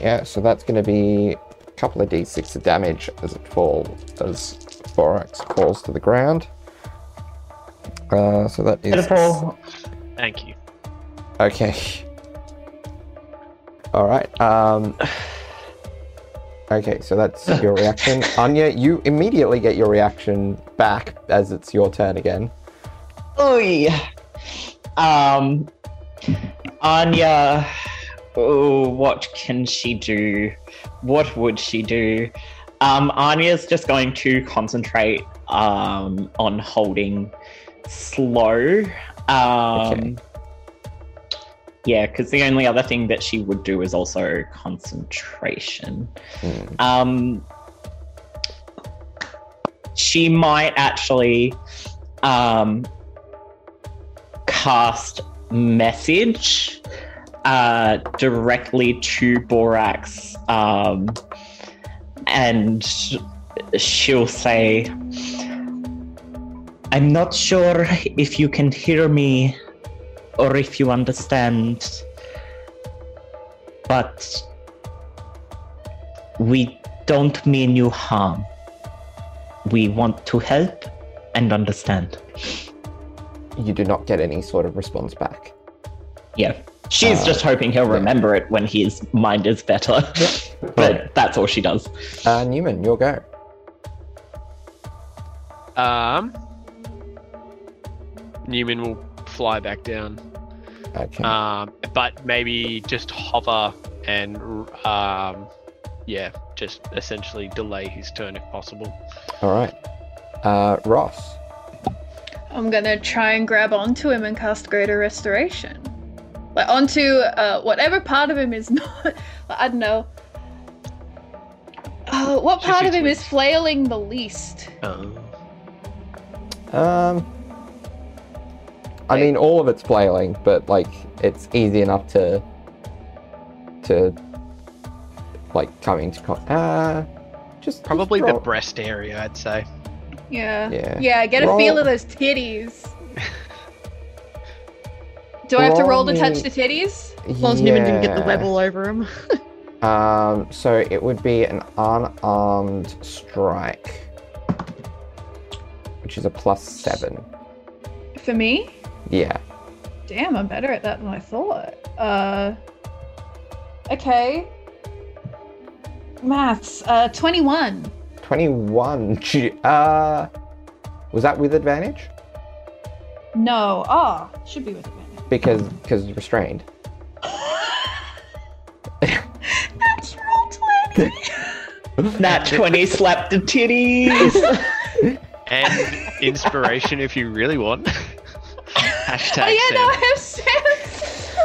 yeah, so that's going to be a couple of d6 of damage as it falls as Borax falls to the ground. Uh, so that is Pitiful. thank you. okay. All right. Um. Okay, so that's your reaction. Anya, you immediately get your reaction back as it's your turn again. Oy. Um, Anya. Oh, what can she do? What would she do? Um, Anya's just going to concentrate um, on holding slow. Um, Okay. Yeah, because the only other thing that she would do is also concentration. Hmm. Um, she might actually um, cast message uh, directly to Borax, um, and she'll say, "I'm not sure if you can hear me or if you understand, but we don't mean you harm. We want to help and understand. You do not get any sort of response back. Yeah. She's Uh, just hoping he'll yeah. remember it when his mind is better. but Alright. that's all she does. Uh, Newman, your go. Um, Newman will fly back down. Okay. Um, but maybe just hover and um, yeah, just essentially delay his turn if possible. All right. Uh, Ross. I'm gonna try and grab onto him and cast Greater Restoration. Like onto uh, whatever part of him is not. I don't know. Uh, what part of him is flailing the least? Um, Um, I mean, all of it's flailing, but like it's easy enough to to like coming to con- uh, just probably just the breast area, I'd say. Yeah. Yeah. Yeah. Get a feel of those titties. Do I have to roll to touch the titties? As long as Newman didn't get the web all over him. Um, so it would be an unarmed strike, which is a plus seven. For me? Yeah. Damn, I'm better at that than I thought. Uh. Okay. Maths. Uh, 21. 21. Gee, Uh, was that with advantage? No. Ah, should be with advantage. Because because restrained. Natural 20. Nat 20 slapped the titties. And inspiration if you really want. Hashtag oh yeah, no, I have sense.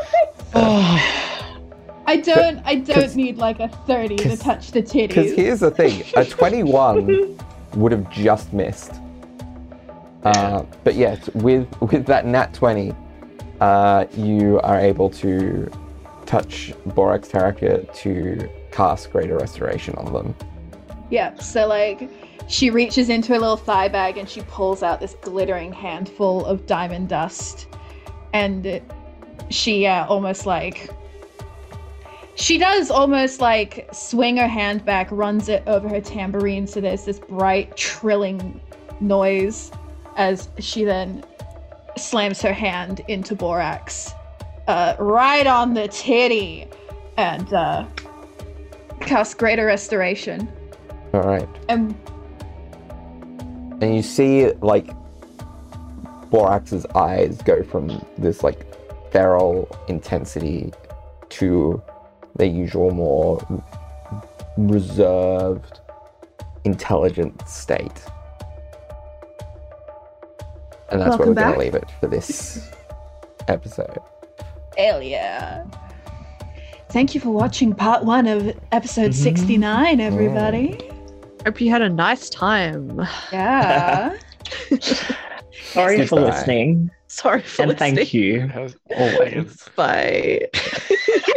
I don't. I don't need like a 30 to touch the titties. Because here's the thing: a 21 would have just missed. Uh, but yes, with with that nat 20, uh, you are able to touch Borax character to cast Greater Restoration on them. Yeah. So like, she reaches into her little thigh bag and she pulls out this glittering handful of diamond dust, and she uh, almost like. She does almost like swing her hand back, runs it over her tambourine, so there's this bright trilling noise as she then slams her hand into Borax, uh, right on the titty, and uh, casts Greater Restoration. All right, And and you see like Borax's eyes go from this like feral intensity to their usual more reserved, intelligent state. And that's where we're going to leave it for this episode. hell yeah. Thank you for watching part one of episode mm-hmm. 69, everybody. Mm. Hope you had a nice time. Yeah. Sorry for Goodbye. listening. Sorry for listening. And listening. thank you. That was- Always. Bye.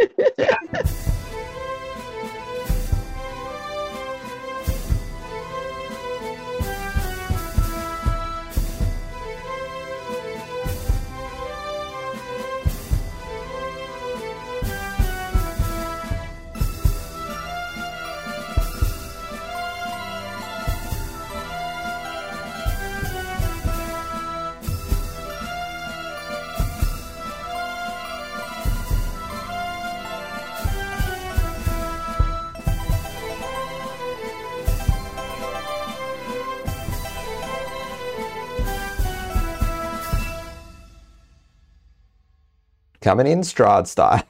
Coming in Strad style.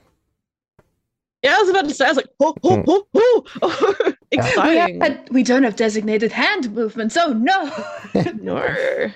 Yeah, I was about to say, I was like, oh, oh, oh, oh, oh. we, exciting. had- we don't have designated hand movements. Oh no. no.